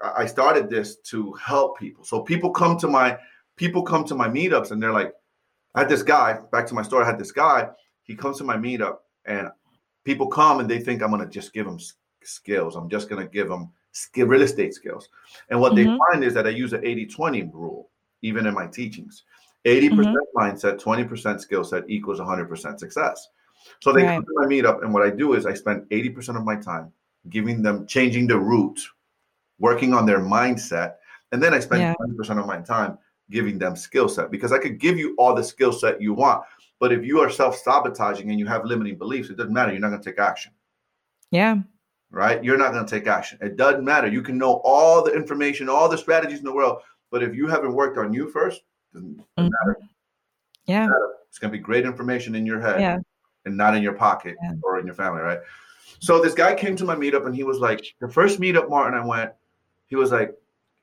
I started this to help people. So people come to my people come to my meetups and they're like, I had this guy, back to my story, I had this guy, he comes to my meetup and people come and they think I'm gonna just give them skills. I'm just gonna give them skill, real estate skills. And what mm-hmm. they find is that I use an 80 20 rule, even in my teachings 80% mm hmm mindset, 20% skill set equals 100% success. So they right. come to my meetup, and what I do is I spend 80% of my time giving them, changing the route, working on their mindset. And then I spend yeah. 20% of my time giving them skill set because I could give you all the skill set you want. But if you are self sabotaging and you have limiting beliefs, it doesn't matter. You're not going to take action. Yeah right? You're not going to take action. It doesn't matter. You can know all the information, all the strategies in the world, but if you haven't worked on you first, doesn't, doesn't mm-hmm. matter. Yeah. Matter. It's going to be great information in your head yeah. and not in your pocket yeah. or in your family, right? So this guy came to my meetup and he was like, the first meetup, Martin, I went, he was like,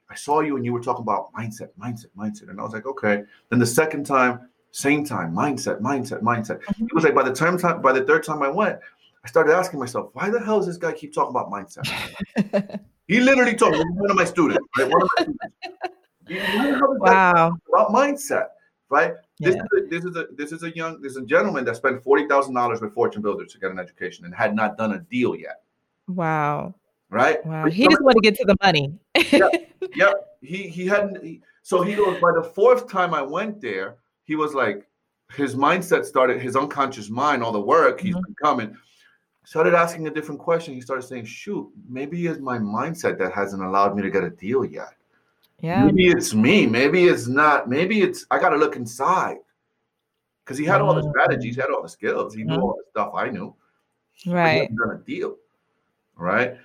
I saw you and you were talking about mindset, mindset, mindset. And I was like, okay. Then the second time, same time, mindset, mindset, mindset. Mm-hmm. He was like, by the time, time by the third time I went, I started asking myself, why the hell does this guy keep talking about mindset? [laughs] he literally told me, one of my students, right? One of my students. wow. About mindset, right? This, yeah. is a, this is a this is a young this is a gentleman that spent forty thousand dollars with Fortune Builders to get an education and had not done a deal yet. Wow. Right. Wow. He just wanted to get to the money. yep. [laughs] Yep. He he hadn't. He, so he goes by the fourth time I went there, he was like, his mindset started, his unconscious mind, all the work he's mm-hmm. been coming started asking a different question. He started saying, shoot, maybe it's my mindset that hasn't allowed me to get a deal yet. Yeah. Maybe it's me. Maybe it's not. Maybe it's, I got to look inside. Because he had all the mm. strategies, he had all the skills, he knew mm-hmm. all the stuff I knew. Right. Done a deal. Right.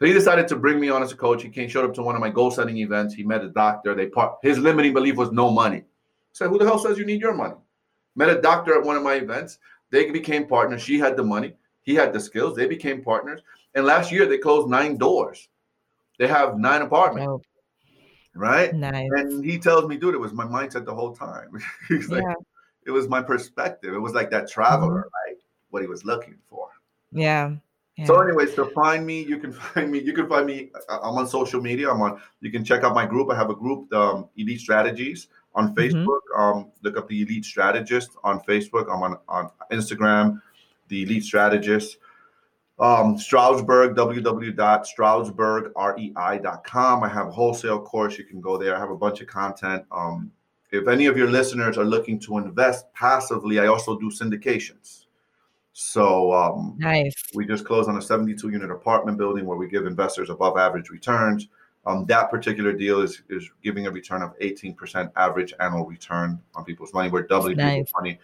So he decided to bring me on as a coach. He came, showed up to one of my goal setting events. He met a doctor. They part his limiting belief was no money. Said, Who the hell says you need your money? Met a doctor at one of my events. They became partners. She had the money. He had the skills. They became partners. And last year they closed nine doors. They have nine apartments. Oh. Right? Nice. And he tells me, dude, it was my mindset the whole time. [laughs] He's yeah. like, it was my perspective. It was like that traveler, mm-hmm. like what he was looking for. Yeah. Yeah. So, anyways, to find me, you can [laughs] find me. You can find me. Uh, I'm on social media. I'm on. You can check out my group. I have a group, um, Elite Strategies, on mm-hmm. Facebook. Mm-hmm. Um, look up the Elite Strategist on Facebook. I'm on on Instagram, the Elite Strategist. Um, Stroudsburg, www.stroudsburgrei.com. I have a wholesale course. You can go there. I have a bunch of content. Um, if any of your listeners are looking to invest passively, I also do syndications. So um, nice. We just closed on a 72 unit apartment building where we give investors above average returns. Um, that particular deal is is giving a return of 18% average annual return on people's money. We're doubling nice. people's money.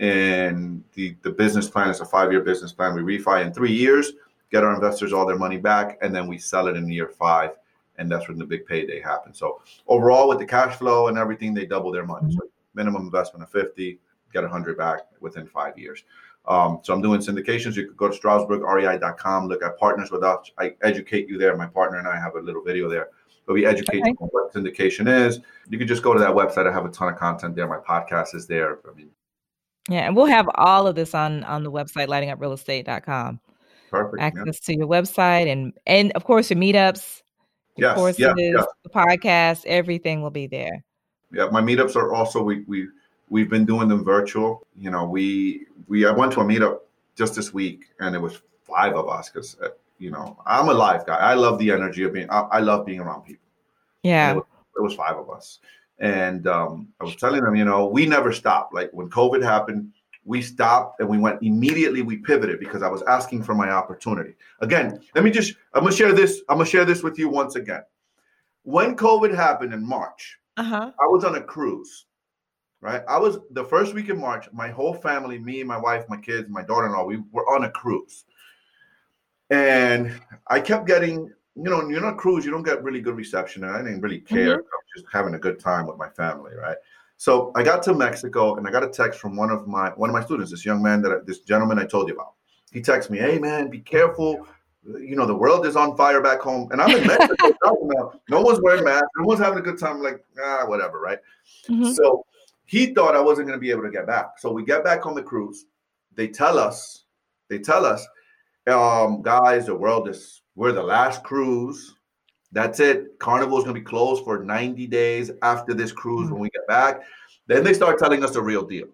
And the, the business plan is a five year business plan. We refi in three years, get our investors all their money back, and then we sell it in year five. And that's when the big payday happens. So overall, with the cash flow and everything, they double their money. Mm-hmm. So minimum investment of 50, get 100 back within five years. Um, so I'm doing syndications. You could go to stroudsburgrei.com, look at partners with us. I educate you there. My partner and I have a little video there. But we educate okay. you on what syndication is. You can just go to that website. I have a ton of content there. My podcast is there. I mean, yeah, and we'll have all of this on on the website lightinguprealestate.com. Perfect. Access yeah. to your website and and of course your meetups, yes, courses, yeah, yeah. the podcast, everything will be there. Yeah, my meetups are also we we we've been doing them virtual. You know, we we I went to a meetup just this week, and it was five of us because uh, you know I'm a live guy. I love the energy of being. I, I love being around people. Yeah, it was, it was, five of us, and um, I was telling them, you know, we never stopped. Like when COVID happened, we stopped and we went immediately. We pivoted because I was asking for my opportunity. Again, let me just. I'm gonna share this. I'm gonna share this with you once again. When COVID happened in March, uh-huh. I was on a cruise right? I was the first week in March, my whole family, me, my wife, my kids, my daughter in law, we were on a cruise. And I kept getting, you know, you're on a cruise, you don't get really good reception. And I didn't really care. Mm-hmm. I was just having a good time with my family, right? So I got to Mexico and I got a text from one of my one of my students, this young man that I, this gentleman I told you about. He texts me, "Hey man, be careful. You know the world is on fire back home." And I'm in Mexico. [laughs] no one's wearing masks. No one's having a good time. I'm like, ah, whatever, right? Mm-hmm. So he thought I wasn't going to be able to get back. So we get back on the cruise. They tell us, they tell us, um, guys, the world is we're the last cruise. That's it. Carnival is going to be closed for 90 days after this cruise mm-hmm. when we get back. Then they start telling us the real deal.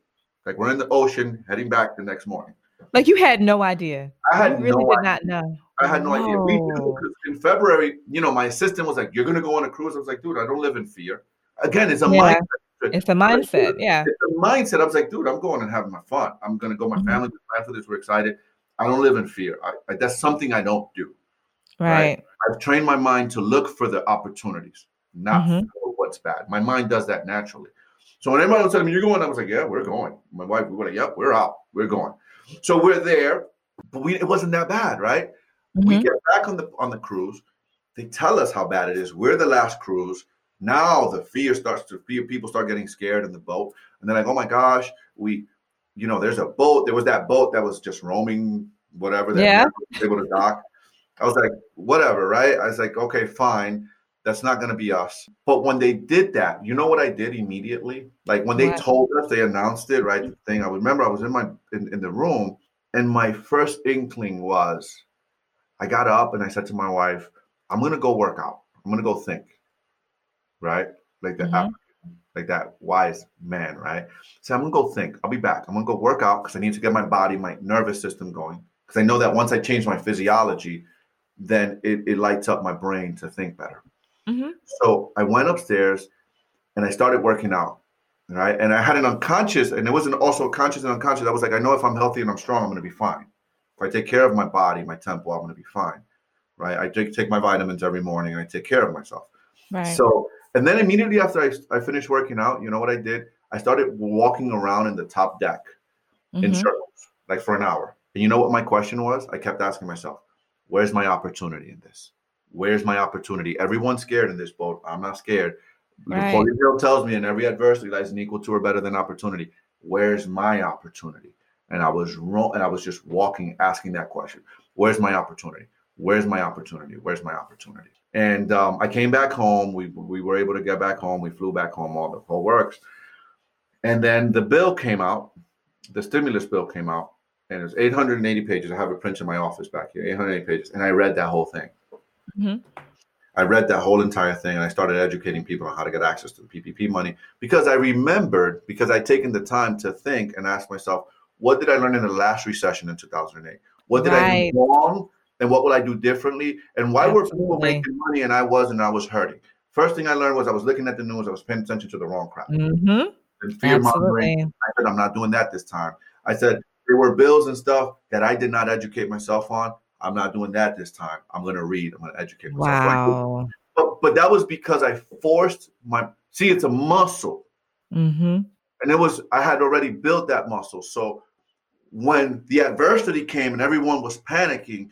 Like we're in the ocean heading back the next morning. Like you had no idea. I had you really no did idea. not know. I had no, no. idea. We knew in February, you know, my assistant was like, "You're going to go on a cruise." I was like, "Dude, I don't live in fear." Again, it's a yeah. mindset it's a mindset. Yeah. It's a mindset. I was like, dude, I'm going and having my fun. I'm going to go. My mm-hmm. family plan for this. We're excited. I don't live in fear. I, I, that's something I don't do. Right. right. I've trained my mind to look for the opportunities, not mm-hmm. what's bad. My mind does that naturally. So when everybody was telling me you're going, I was like, yeah, we're going. My wife, we were like, yep, we're out. We're going. So we're there, but we it wasn't that bad, right? Mm-hmm. We get back on the on the cruise. They tell us how bad it is. We're the last cruise. Now the fear starts to fear. People start getting scared in the boat, and they're like, "Oh my gosh, we, you know, there's a boat. There was that boat that was just roaming, whatever. That yeah, able to dock." I was like, "Whatever, right?" I was like, "Okay, fine." That's not going to be us. But when they did that, you know what I did immediately? Like when they told us, they announced it, right? The thing I remember, I was in my in, in the room, and my first inkling was, I got up and I said to my wife, "I'm going to go work out. I'm going to go think." Right? Like the mm-hmm. like that wise man, right? So I'm gonna go think. I'll be back. I'm gonna go work out because I need to get my body, my nervous system going. Because I know that once I change my physiology, then it, it lights up my brain to think better. Mm-hmm. So I went upstairs and I started working out. Right. And I had an unconscious, and it wasn't also conscious and unconscious. I was like, I know if I'm healthy and I'm strong, I'm gonna be fine. If I take care of my body, my tempo, I'm gonna be fine. Right. I take, take my vitamins every morning and I take care of myself. Right. So and then immediately after I, I finished working out, you know what I did? I started walking around in the top deck mm-hmm. in circles, like for an hour. And you know what my question was? I kept asking myself, where's my opportunity in this? Where's my opportunity? Everyone's scared in this boat. I'm not scared. Right. Napoleon Hill tells me in every adversity lies an equal to or better than opportunity. Where's my opportunity? And I was wrong, and I was just walking, asking that question. Where's my opportunity? Where's my opportunity? Where's my opportunity? And um, I came back home. We we were able to get back home. We flew back home. All the whole works. And then the bill came out. The stimulus bill came out, and it was 880 pages. I have it printed in my office back here, 880 pages, and I read that whole thing. Mhm. I read that whole entire thing, and I started educating people on how to get access to the PPP money because I remembered because I'd taken the time to think and ask myself, what did I learn in the last recession in 2008? What did I Right. do wrong, and what will I do differently? And why were people making money and I wasn't? I was hurting. First thing I learned was I was looking at the news. I was paying attention to the wrong crap. Mm-hmm. And fear mongering. I said, I'm not doing that this time. I said, there were bills and stuff that I did not educate myself on. I'm not doing that this time. I'm going to read. I'm going to educate myself. So I did- Wow. But, but that was because I forced my, see, it's a muscle. Mm-hmm. And it was, I had already built that muscle. So when the adversity came and everyone was panicking,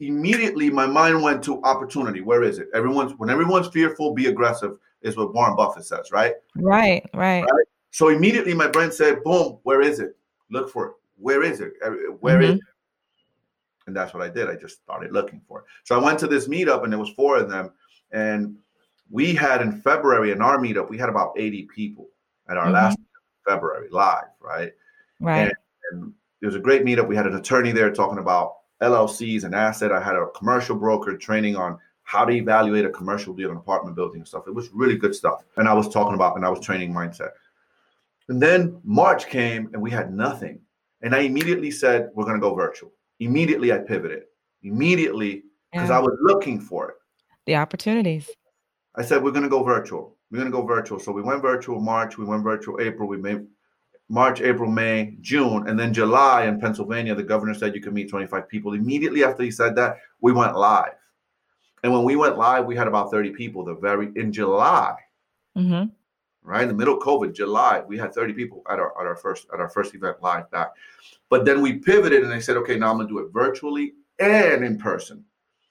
immediately my mind went to opportunity. Where is it? Everyone's, when everyone's fearful, be aggressive, is what Warren Buffett says, right? Right. Right. So immediately my brain said, boom, where is it? Look for it. Where is it? Where is Mhm. it? And that's what I did. I just started looking for it. So I went to this meetup and there was four of them. And we had in February in our meetup, we had about 80 people at our Mhm. last February live, right? Right. And it was a great meetup. We had an attorney there talking about LLCs and asset. I had a commercial broker training on how to evaluate a commercial deal, an apartment building and stuff. It was really good stuff. And I was talking about, and I was training mindset. And then March came and we had nothing. And I immediately said, we're going to go virtual. Immediately I pivoted. Immediately, because Yeah. I was looking for it. The opportunities. I said, we're going to go virtual. We're going to go virtual. So we went virtual March, we went virtual April, we made March, April, May, June, and then July in Pennsylvania, the governor said you can meet 25 people. Immediately after he said that, we went live. And when we went live, we had about 30 people the very in July, Mm-hmm. right? In the middle of COVID, July, we had 30 people at our at our first at our first event live back. But then we pivoted and they said, okay, now I'm gonna do it virtually and in person.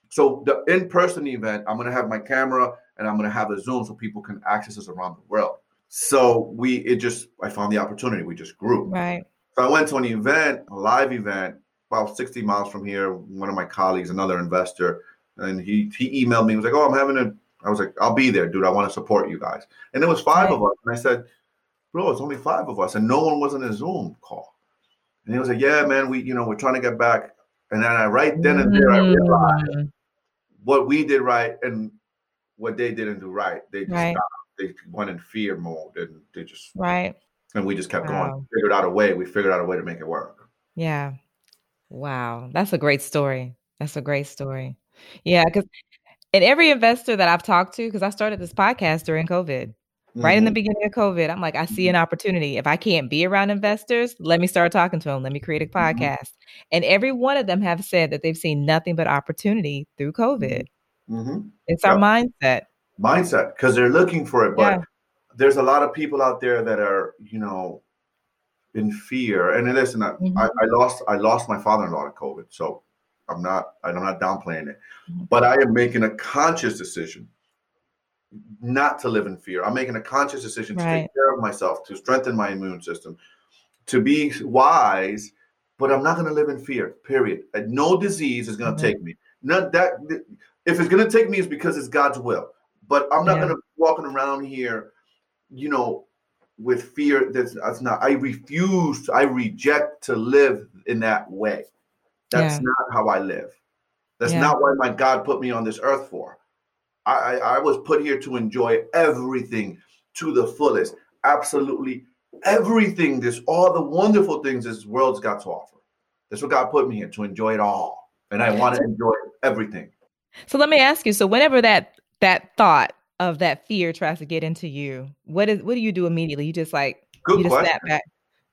So the in-person event, I'm gonna have my camera and I'm gonna have a Zoom so people can access us around the world. So we it just I found the opportunity. We just grew. Right. So I went to an event, a live event, about 60 miles from here. One of my colleagues, another investor, and he he emailed me. He was like, "Oh, I'm having a." I was like, "I'll be there, dude. I want to support you guys." And there was five Right. of us, and I said, "Bro, it's only five of us, and no one was in a Zoom call." And he was like, "Yeah, man, we you know we're trying to get back." And then I right then and there I realized Mm, what we did right and what they didn't do right. They just Right. stopped. They went in fear mode, and they just Right. and we just kept Wow. going. Figured out a way. We figured out a way to make it work. Yeah. Wow. That's a great story. That's a great story. Yeah. Because, and every investor that I've talked to, because I started this podcast during COVID, right in the Mhm. beginning of COVID, I'm like, I see an opportunity. If I can't be around investors, let me start talking to them. Let me create a Mhm. podcast. And every one of them have said that they've seen nothing but opportunity through COVID. Mhm. It's our mindset. Mindset because they're looking for it. But Yeah. there's a lot of people out there that are, you know, in fear. And listen, I, Mhm. I, I lost I lost my father-in-law to COVID, so I'm not I'm not downplaying it. Mhm. But I am making a conscious decision not to live in fear. I'm making a conscious decision to Right. take care of myself, to strengthen my immune system, to be wise. But I'm not going to live in fear. Period. And no disease is going to take me. Not that if it's going to take me, it's because it's God's will. But I'm not Yeah. going to be walking around here, you know, with fear. That's, that's not. I refuse. I reject to live in that way. That's Yeah. not how I live. That's Yeah. not why my God put me on this earth for. I, I, I was put here to enjoy everything to the fullest. Absolutely everything. This all the wonderful things this world's got to offer. That's what God put me here to enjoy it all, and I want to enjoy everything. So let me ask you. So whenever that that thought of that fear tries to get into you, what is what do you do immediately? You just like Good you just question. snap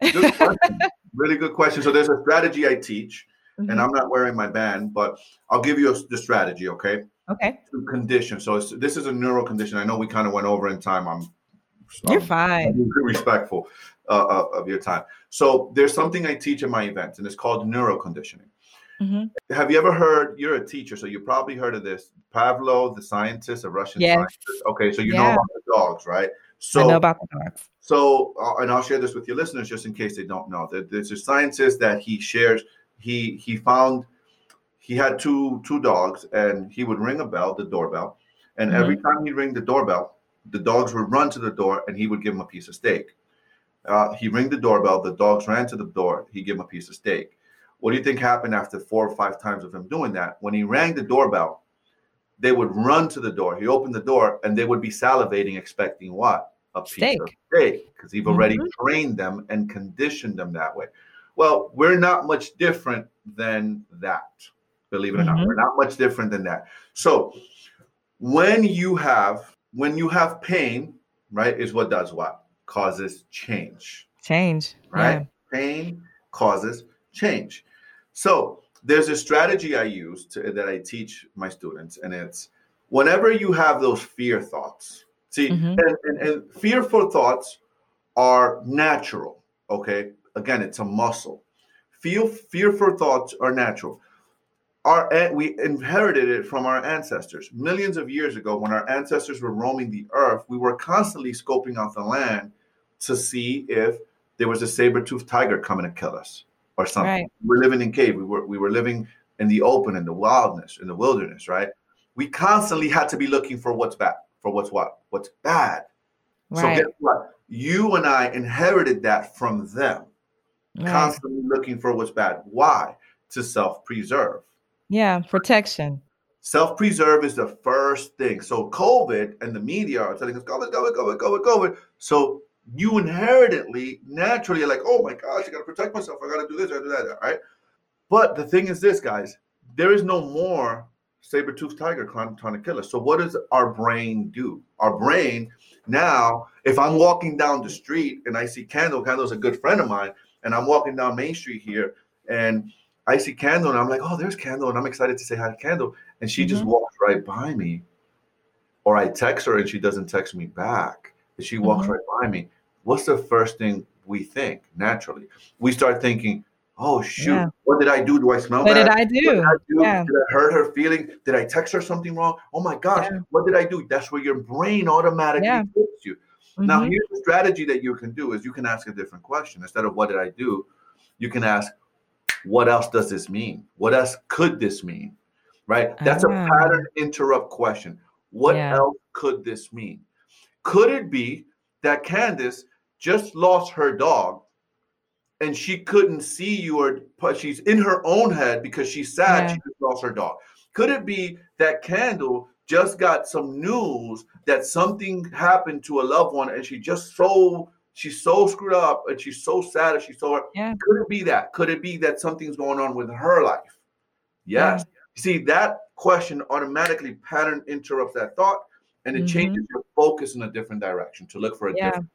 back. Good question. really good question. So there's a strategy I teach, Mhm. and I'm not wearing my band, but I'll give you a, the strategy. Okay. Okay, To condition. So it's, this is a neural condition. I know we kind of went over in time. I'm you're I'm- fine. I'm respectful uh, of- of your time. So there's something I teach in my events, and it's called neuroconditioning. Mhm. Have you ever heard? You're a teacher, so you probably heard of this. Pavlov, the scientist, a Russian Yes. scientist. Okay, so you know about the dogs, right? I So know about the dogs. so, uh, and I'll share this with your listeners just in case they don't know. There- There's a scientist that he shares. He he found he had two two dogs, and he would ring a bell, the doorbell, and every time he'd ring the doorbell, the dogs would run to the door, and he would give them a piece of steak. Uh, he ring the doorbell, the dogs ran to the door. He give them a piece of steak. What do you think happened after four or five times of him doing that? When he rang the doorbell, they would run to the door. He opened the door and they would be salivating, expecting what? A piece of steak, because he've already Mhm. trained them and conditioned them that way. Well, we're not much different than that. Believe it or not, Mhm. we're not much different than that. So when you have when you have pain, right, is what does what? Causes change Change. right? Pain causes change. So there's a strategy I use to, that I teach my students, and it's whenever you have those fear thoughts. See, Mhm. and, and, and fearful thoughts are natural. Okay, again, it's a muscle. Feel fearful thoughts are natural. Our we inherited it from our ancestors millions of years ago. When our ancestors were roaming the earth, we were constantly scoping out the land to see if there was a saber-toothed tiger coming to kill us or something. Right. We were living in cave. We were we were living in the open, in the wildness, in the wilderness, right? We constantly had to be looking for what's bad, for what's what, what's bad. Right. So guess what? You and I inherited that from them, right. constantly looking for what's bad. Why? To self-preserve. Yeah. Protection. Self-preserve is the first thing. So COVID and the media are telling us COVID, COVID, COVID, COVID, COVID. So you inherently, naturally, are like, oh my gosh, I gotta protect myself. I gotta do this, I gotta do that, right? But the thing is this, guys, there is no more saber-toothed tiger trying, to kill us. So what does our brain do? Our brain now, if I'm walking down the street and I see Kendall, Kendall's a good friend of mine, and I'm walking down Main Street here, and I see Kendall, and I'm like, oh, there's Kendall, and I'm excited to say hi to Kendall, and she just Mhm. walks right by me, or I text her and she doesn't text me back, she walks Mhm. right by me. What's the first thing we think naturally? We start thinking, oh shoot, Yeah. what did I do? Do I smell What bad? did I What do? did I do? Yeah. Did I hurt her feeling? Did I text her something wrong? Oh my gosh, Yeah. what did I do? That's where your brain automatically Yeah. puts you. Now, Mhm. here's the strategy that you can do is you can ask a different question. Instead of what did I do, you can ask, what else does this mean? What else could this mean? Right? That's a Ah. pattern interrupt question. What else could this mean? Could it be that Candace just lost her dog and she couldn't see you or she's in her own head because she's sad Yeah. she just lost her dog? Could it be that Kendall just got some news that something happened to a loved one and she just so she's so screwed up and she's so sad and she's so Yeah. could it be that? Could it be that something's going on with her life? Yes. See, that question automatically pattern interrupts that thought and it Mhm. changes your focus in a different direction to look for a Yeah. different,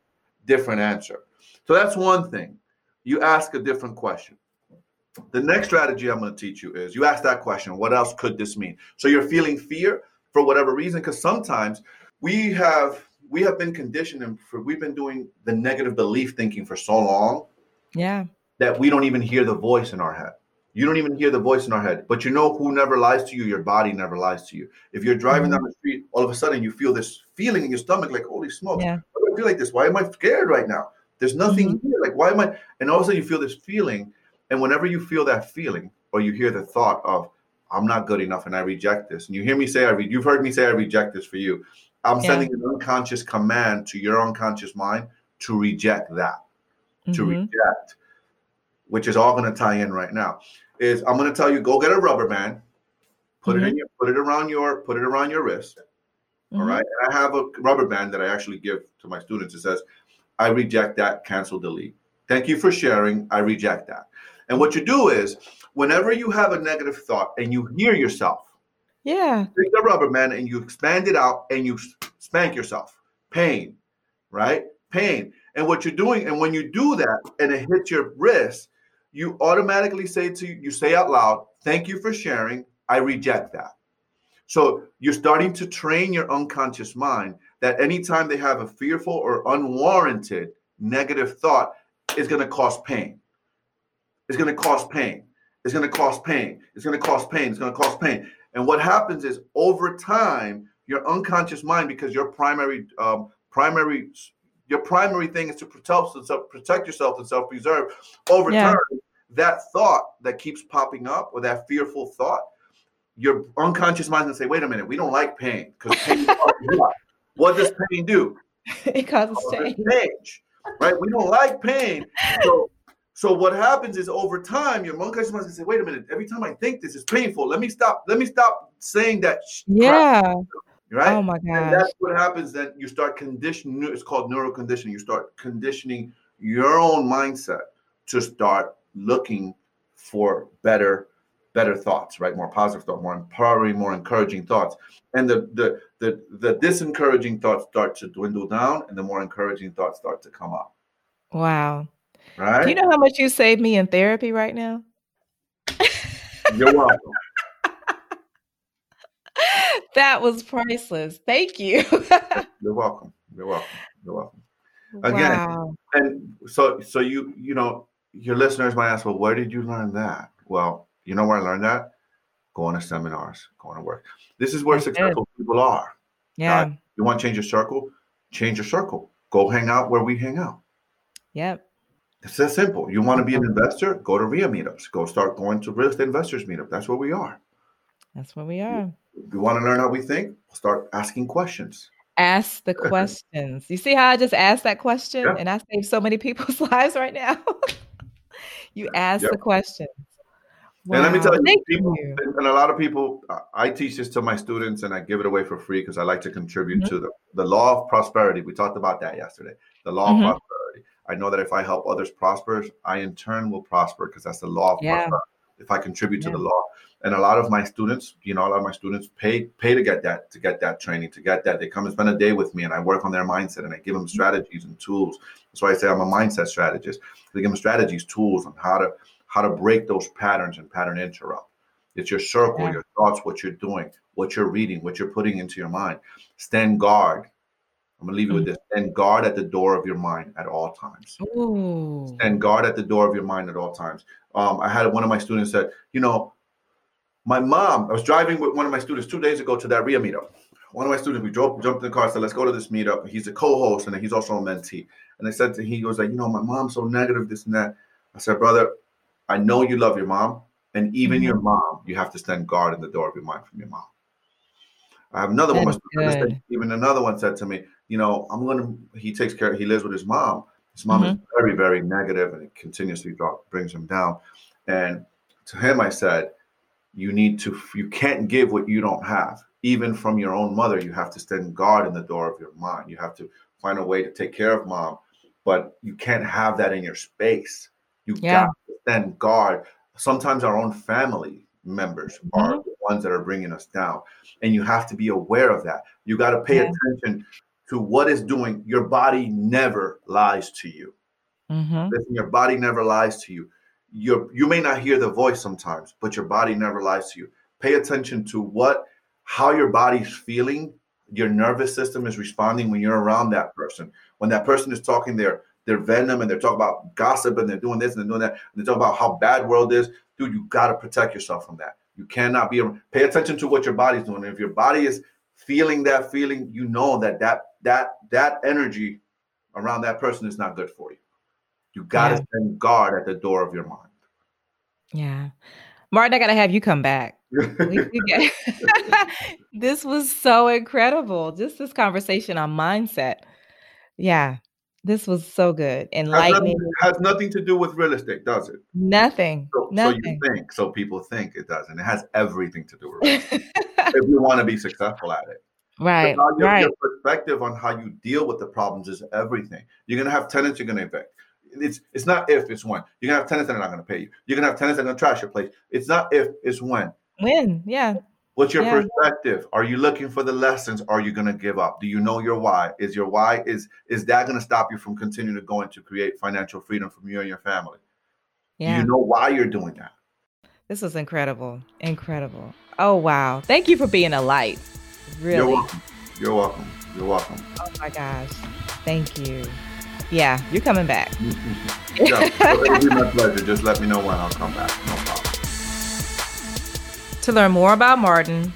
different answer. So that's one thing. You ask a different question. The next strategy I'm going to teach you is you ask that question, what else could this mean? So you're feeling fear for whatever reason because sometimes we have we have been conditioned and for we've been doing the negative belief thinking for so long Yeah. that we don't even hear the voice in our head. You don't even hear the voice in our head. But you know who never lies to you? Your body never lies to you. If you're driving down the street, all of a sudden you feel this feeling in your stomach like, holy smokes, Yeah. why do I feel like this? Why am I scared right now? There's nothing here. Like, why am I? And all of a sudden you feel this feeling. And whenever you feel that feeling, or you hear the thought of, I'm not good enough and I reject this. And you hear me say, I re- you've heard me say, I reject this for you. I'm Yeah. sending an unconscious command to your unconscious mind to reject that to Mhm. reject, which is all going to tie in right now, is I'm going to tell you go get a rubber band, put it Mm-hmm. in your, put it around your, put it around your wrist. All Mhm. right, and I have a rubber band that I actually give to my students. It says, "I reject that, cancel, delete." Thank you for sharing. I reject that. And what you do is, whenever you have a negative thought and you hear yourself, Yeah. take the rubber band and you expand it out and you spank yourself. Pain, right? Pain. And what you're doing, and when you do that and it hits your wrist, you automatically say to you say out loud, "Thank you for sharing. I reject that." So you're starting to train your unconscious mind that anytime they have a fearful or unwarranted negative thought, is going to cause pain. It's going to cause pain. It's going to cause pain. It's going to cause pain. It's going to cause pain. And what happens is over time, your unconscious mind, because your primary um, primary your primary thing is to protect yourself, protect yourself and self-preserve. Over Yeah. time, that thought that keeps popping up or that fearful thought, your unconscious mind can say, "Wait a minute, we don't like pain because [laughs] pain." what? does pain do? [laughs] it causes change. change, right? We don't like pain, so So what happens is over time, your unconscious mind say, "Wait a minute! Every time I think this is painful, let me stop. Let me stop saying that." Yeah. Crap. Right. Oh my And gosh. that's what happens. Then you start conditioning. It's called neural conditioning. You start conditioning your own mindset to start looking for better, better thoughts. Right, more positive thoughts, more empowering, more encouraging thoughts. And the the the the disencouraging thoughts start to dwindle down, and the more encouraging thoughts start to come up. Wow. Right. Do you know how much you saved me in therapy right now? You're welcome. [laughs] that was priceless. Thank you. [laughs] You're welcome. You're welcome. You're welcome. Again, wow. And so, so you, you know, your listeners might ask, well, where did you learn that? Well, you know where I learned that? Going to seminars, going to work. This is where That's good. successful people are. Yeah. You want to change your circle? Change your circle. Go hang out where we hang out. Yep. It's that simple. You want to be an investor? Go to RIA meetups. Go start going to real estate investors meetup. That's where we are. That's where we are. You want to learn how we think? Start asking questions. Ask the [laughs] questions. You see how I just asked that question Yeah. and I saved so many people's [laughs] lives right now? [laughs] [laughs] you ask Yep. the questions. And let me tell you, Thank people, you. and a lot of people, uh, I teach this to my students and I give it away for free because I like to contribute Mhm. to the, the law of prosperity. We talked about that yesterday. The law Mhm. of prosperity. I know that if I help others prosper, I in turn will prosper because that's the law of Yeah. prosperity. If I contribute to the law, and a lot of my students, you know, a lot of my students pay pay to get that, to get that training, to get that. They come and spend a day with me, and I work on their mindset, and I give them strategies and tools. That's why I say I'm a mindset strategist. I give them strategies, tools on how to how to break those patterns and pattern interrupt. It's your circle, Yeah. your thoughts, what you're doing, what you're reading, what you're putting into your mind. Stand guard. I'm gonna leave you with this. Stand guard at the door of your mind at all times. Ooh. Stand guard at the door of your mind at all times. Um, I had one of my students said, you know, my mom. I was driving with one of my students two days ago to that RIA meetup. One of my students, we drove, jumped in the car, said, "Let's go to this meetup." He's a co-host and he's also a mentee. And I said to him, he goes like, you know, my mom's so negative, this and that. I said, brother, I know you love your mom, and even Mhm. your mom, you have to stand guard in the door of your mind from your mom. I have another one. That is my student said- Even another one said to me, you know, I'm gonna. He takes care. He lives with his mom. His mom is very, very negative, and it continuously drop, brings him down. And to him, I said, you need to. You can't give what you don't have. Even from your own mother, you have to stand guard in the door of your mind. You have to find a way to take care of mom, but you can't have that in your space. You Yeah. got to stand guard. Sometimes our own family members are the ones that are bringing us down, and you have to be aware of that. You got to pay Yeah. attention to what is doing. Your body never lies to you. Mm-hmm. Listen, your body never lies to you. You you may not hear the voice sometimes, but your body never lies to you. Pay attention to what how your body's feeling, your nervous system is responding when you're around that person. When that person is talking their their venom and they're talking about gossip and they're doing this and they're doing that, and they talk about how bad world is, dude, you got to protect yourself from that. You cannot be pay attention to what your body's doing. If your body is feeling that feeling, you know that that that that energy around that person is not good for you. You got to Yeah. stand guard at the door of your mind. Yeah. Martin, I got to have you come back. [laughs] We, we get- [laughs] this was so incredible. Just this conversation on mindset. Yeah. This was so good. has, Enlightening. nothing, has nothing to do with real estate, does it? Nothing. So, so you think, so people think it doesn't. it has everything to do with [laughs] real estate if you want to be successful at it. right. Your, Right. your perspective on how you deal with the problems is everything. You're gonna have tenants you're gonna evict. It's it's not if, it's when. You're gonna have tenants that are not gonna pay you. You're gonna have tenants that are gonna trash your place. It's not if, it's when. When? Yeah. What's your Yeah. perspective? Are you looking for the lessons? Are you gonna give up? Do you know your why? Is your why is is that gonna stop you from continuing to going to create financial freedom from you and your family? Yeah. Do you know why you're doing that? This was incredible. Incredible. Oh, wow. Thank you for being a light. You're Really. welcome. You're welcome. You're welcome. Oh, my gosh. Thank you. Yeah. You're coming back. [laughs] yeah, it'll be my pleasure. Just let me know when I'll come back. No problem. To learn more about Martin,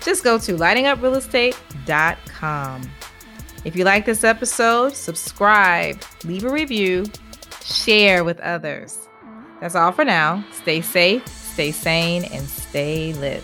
just go to lightinguprealestate.com. If you like this episode, subscribe, leave a review, share with others. That's all for now. Stay safe, stay sane, and stay lit.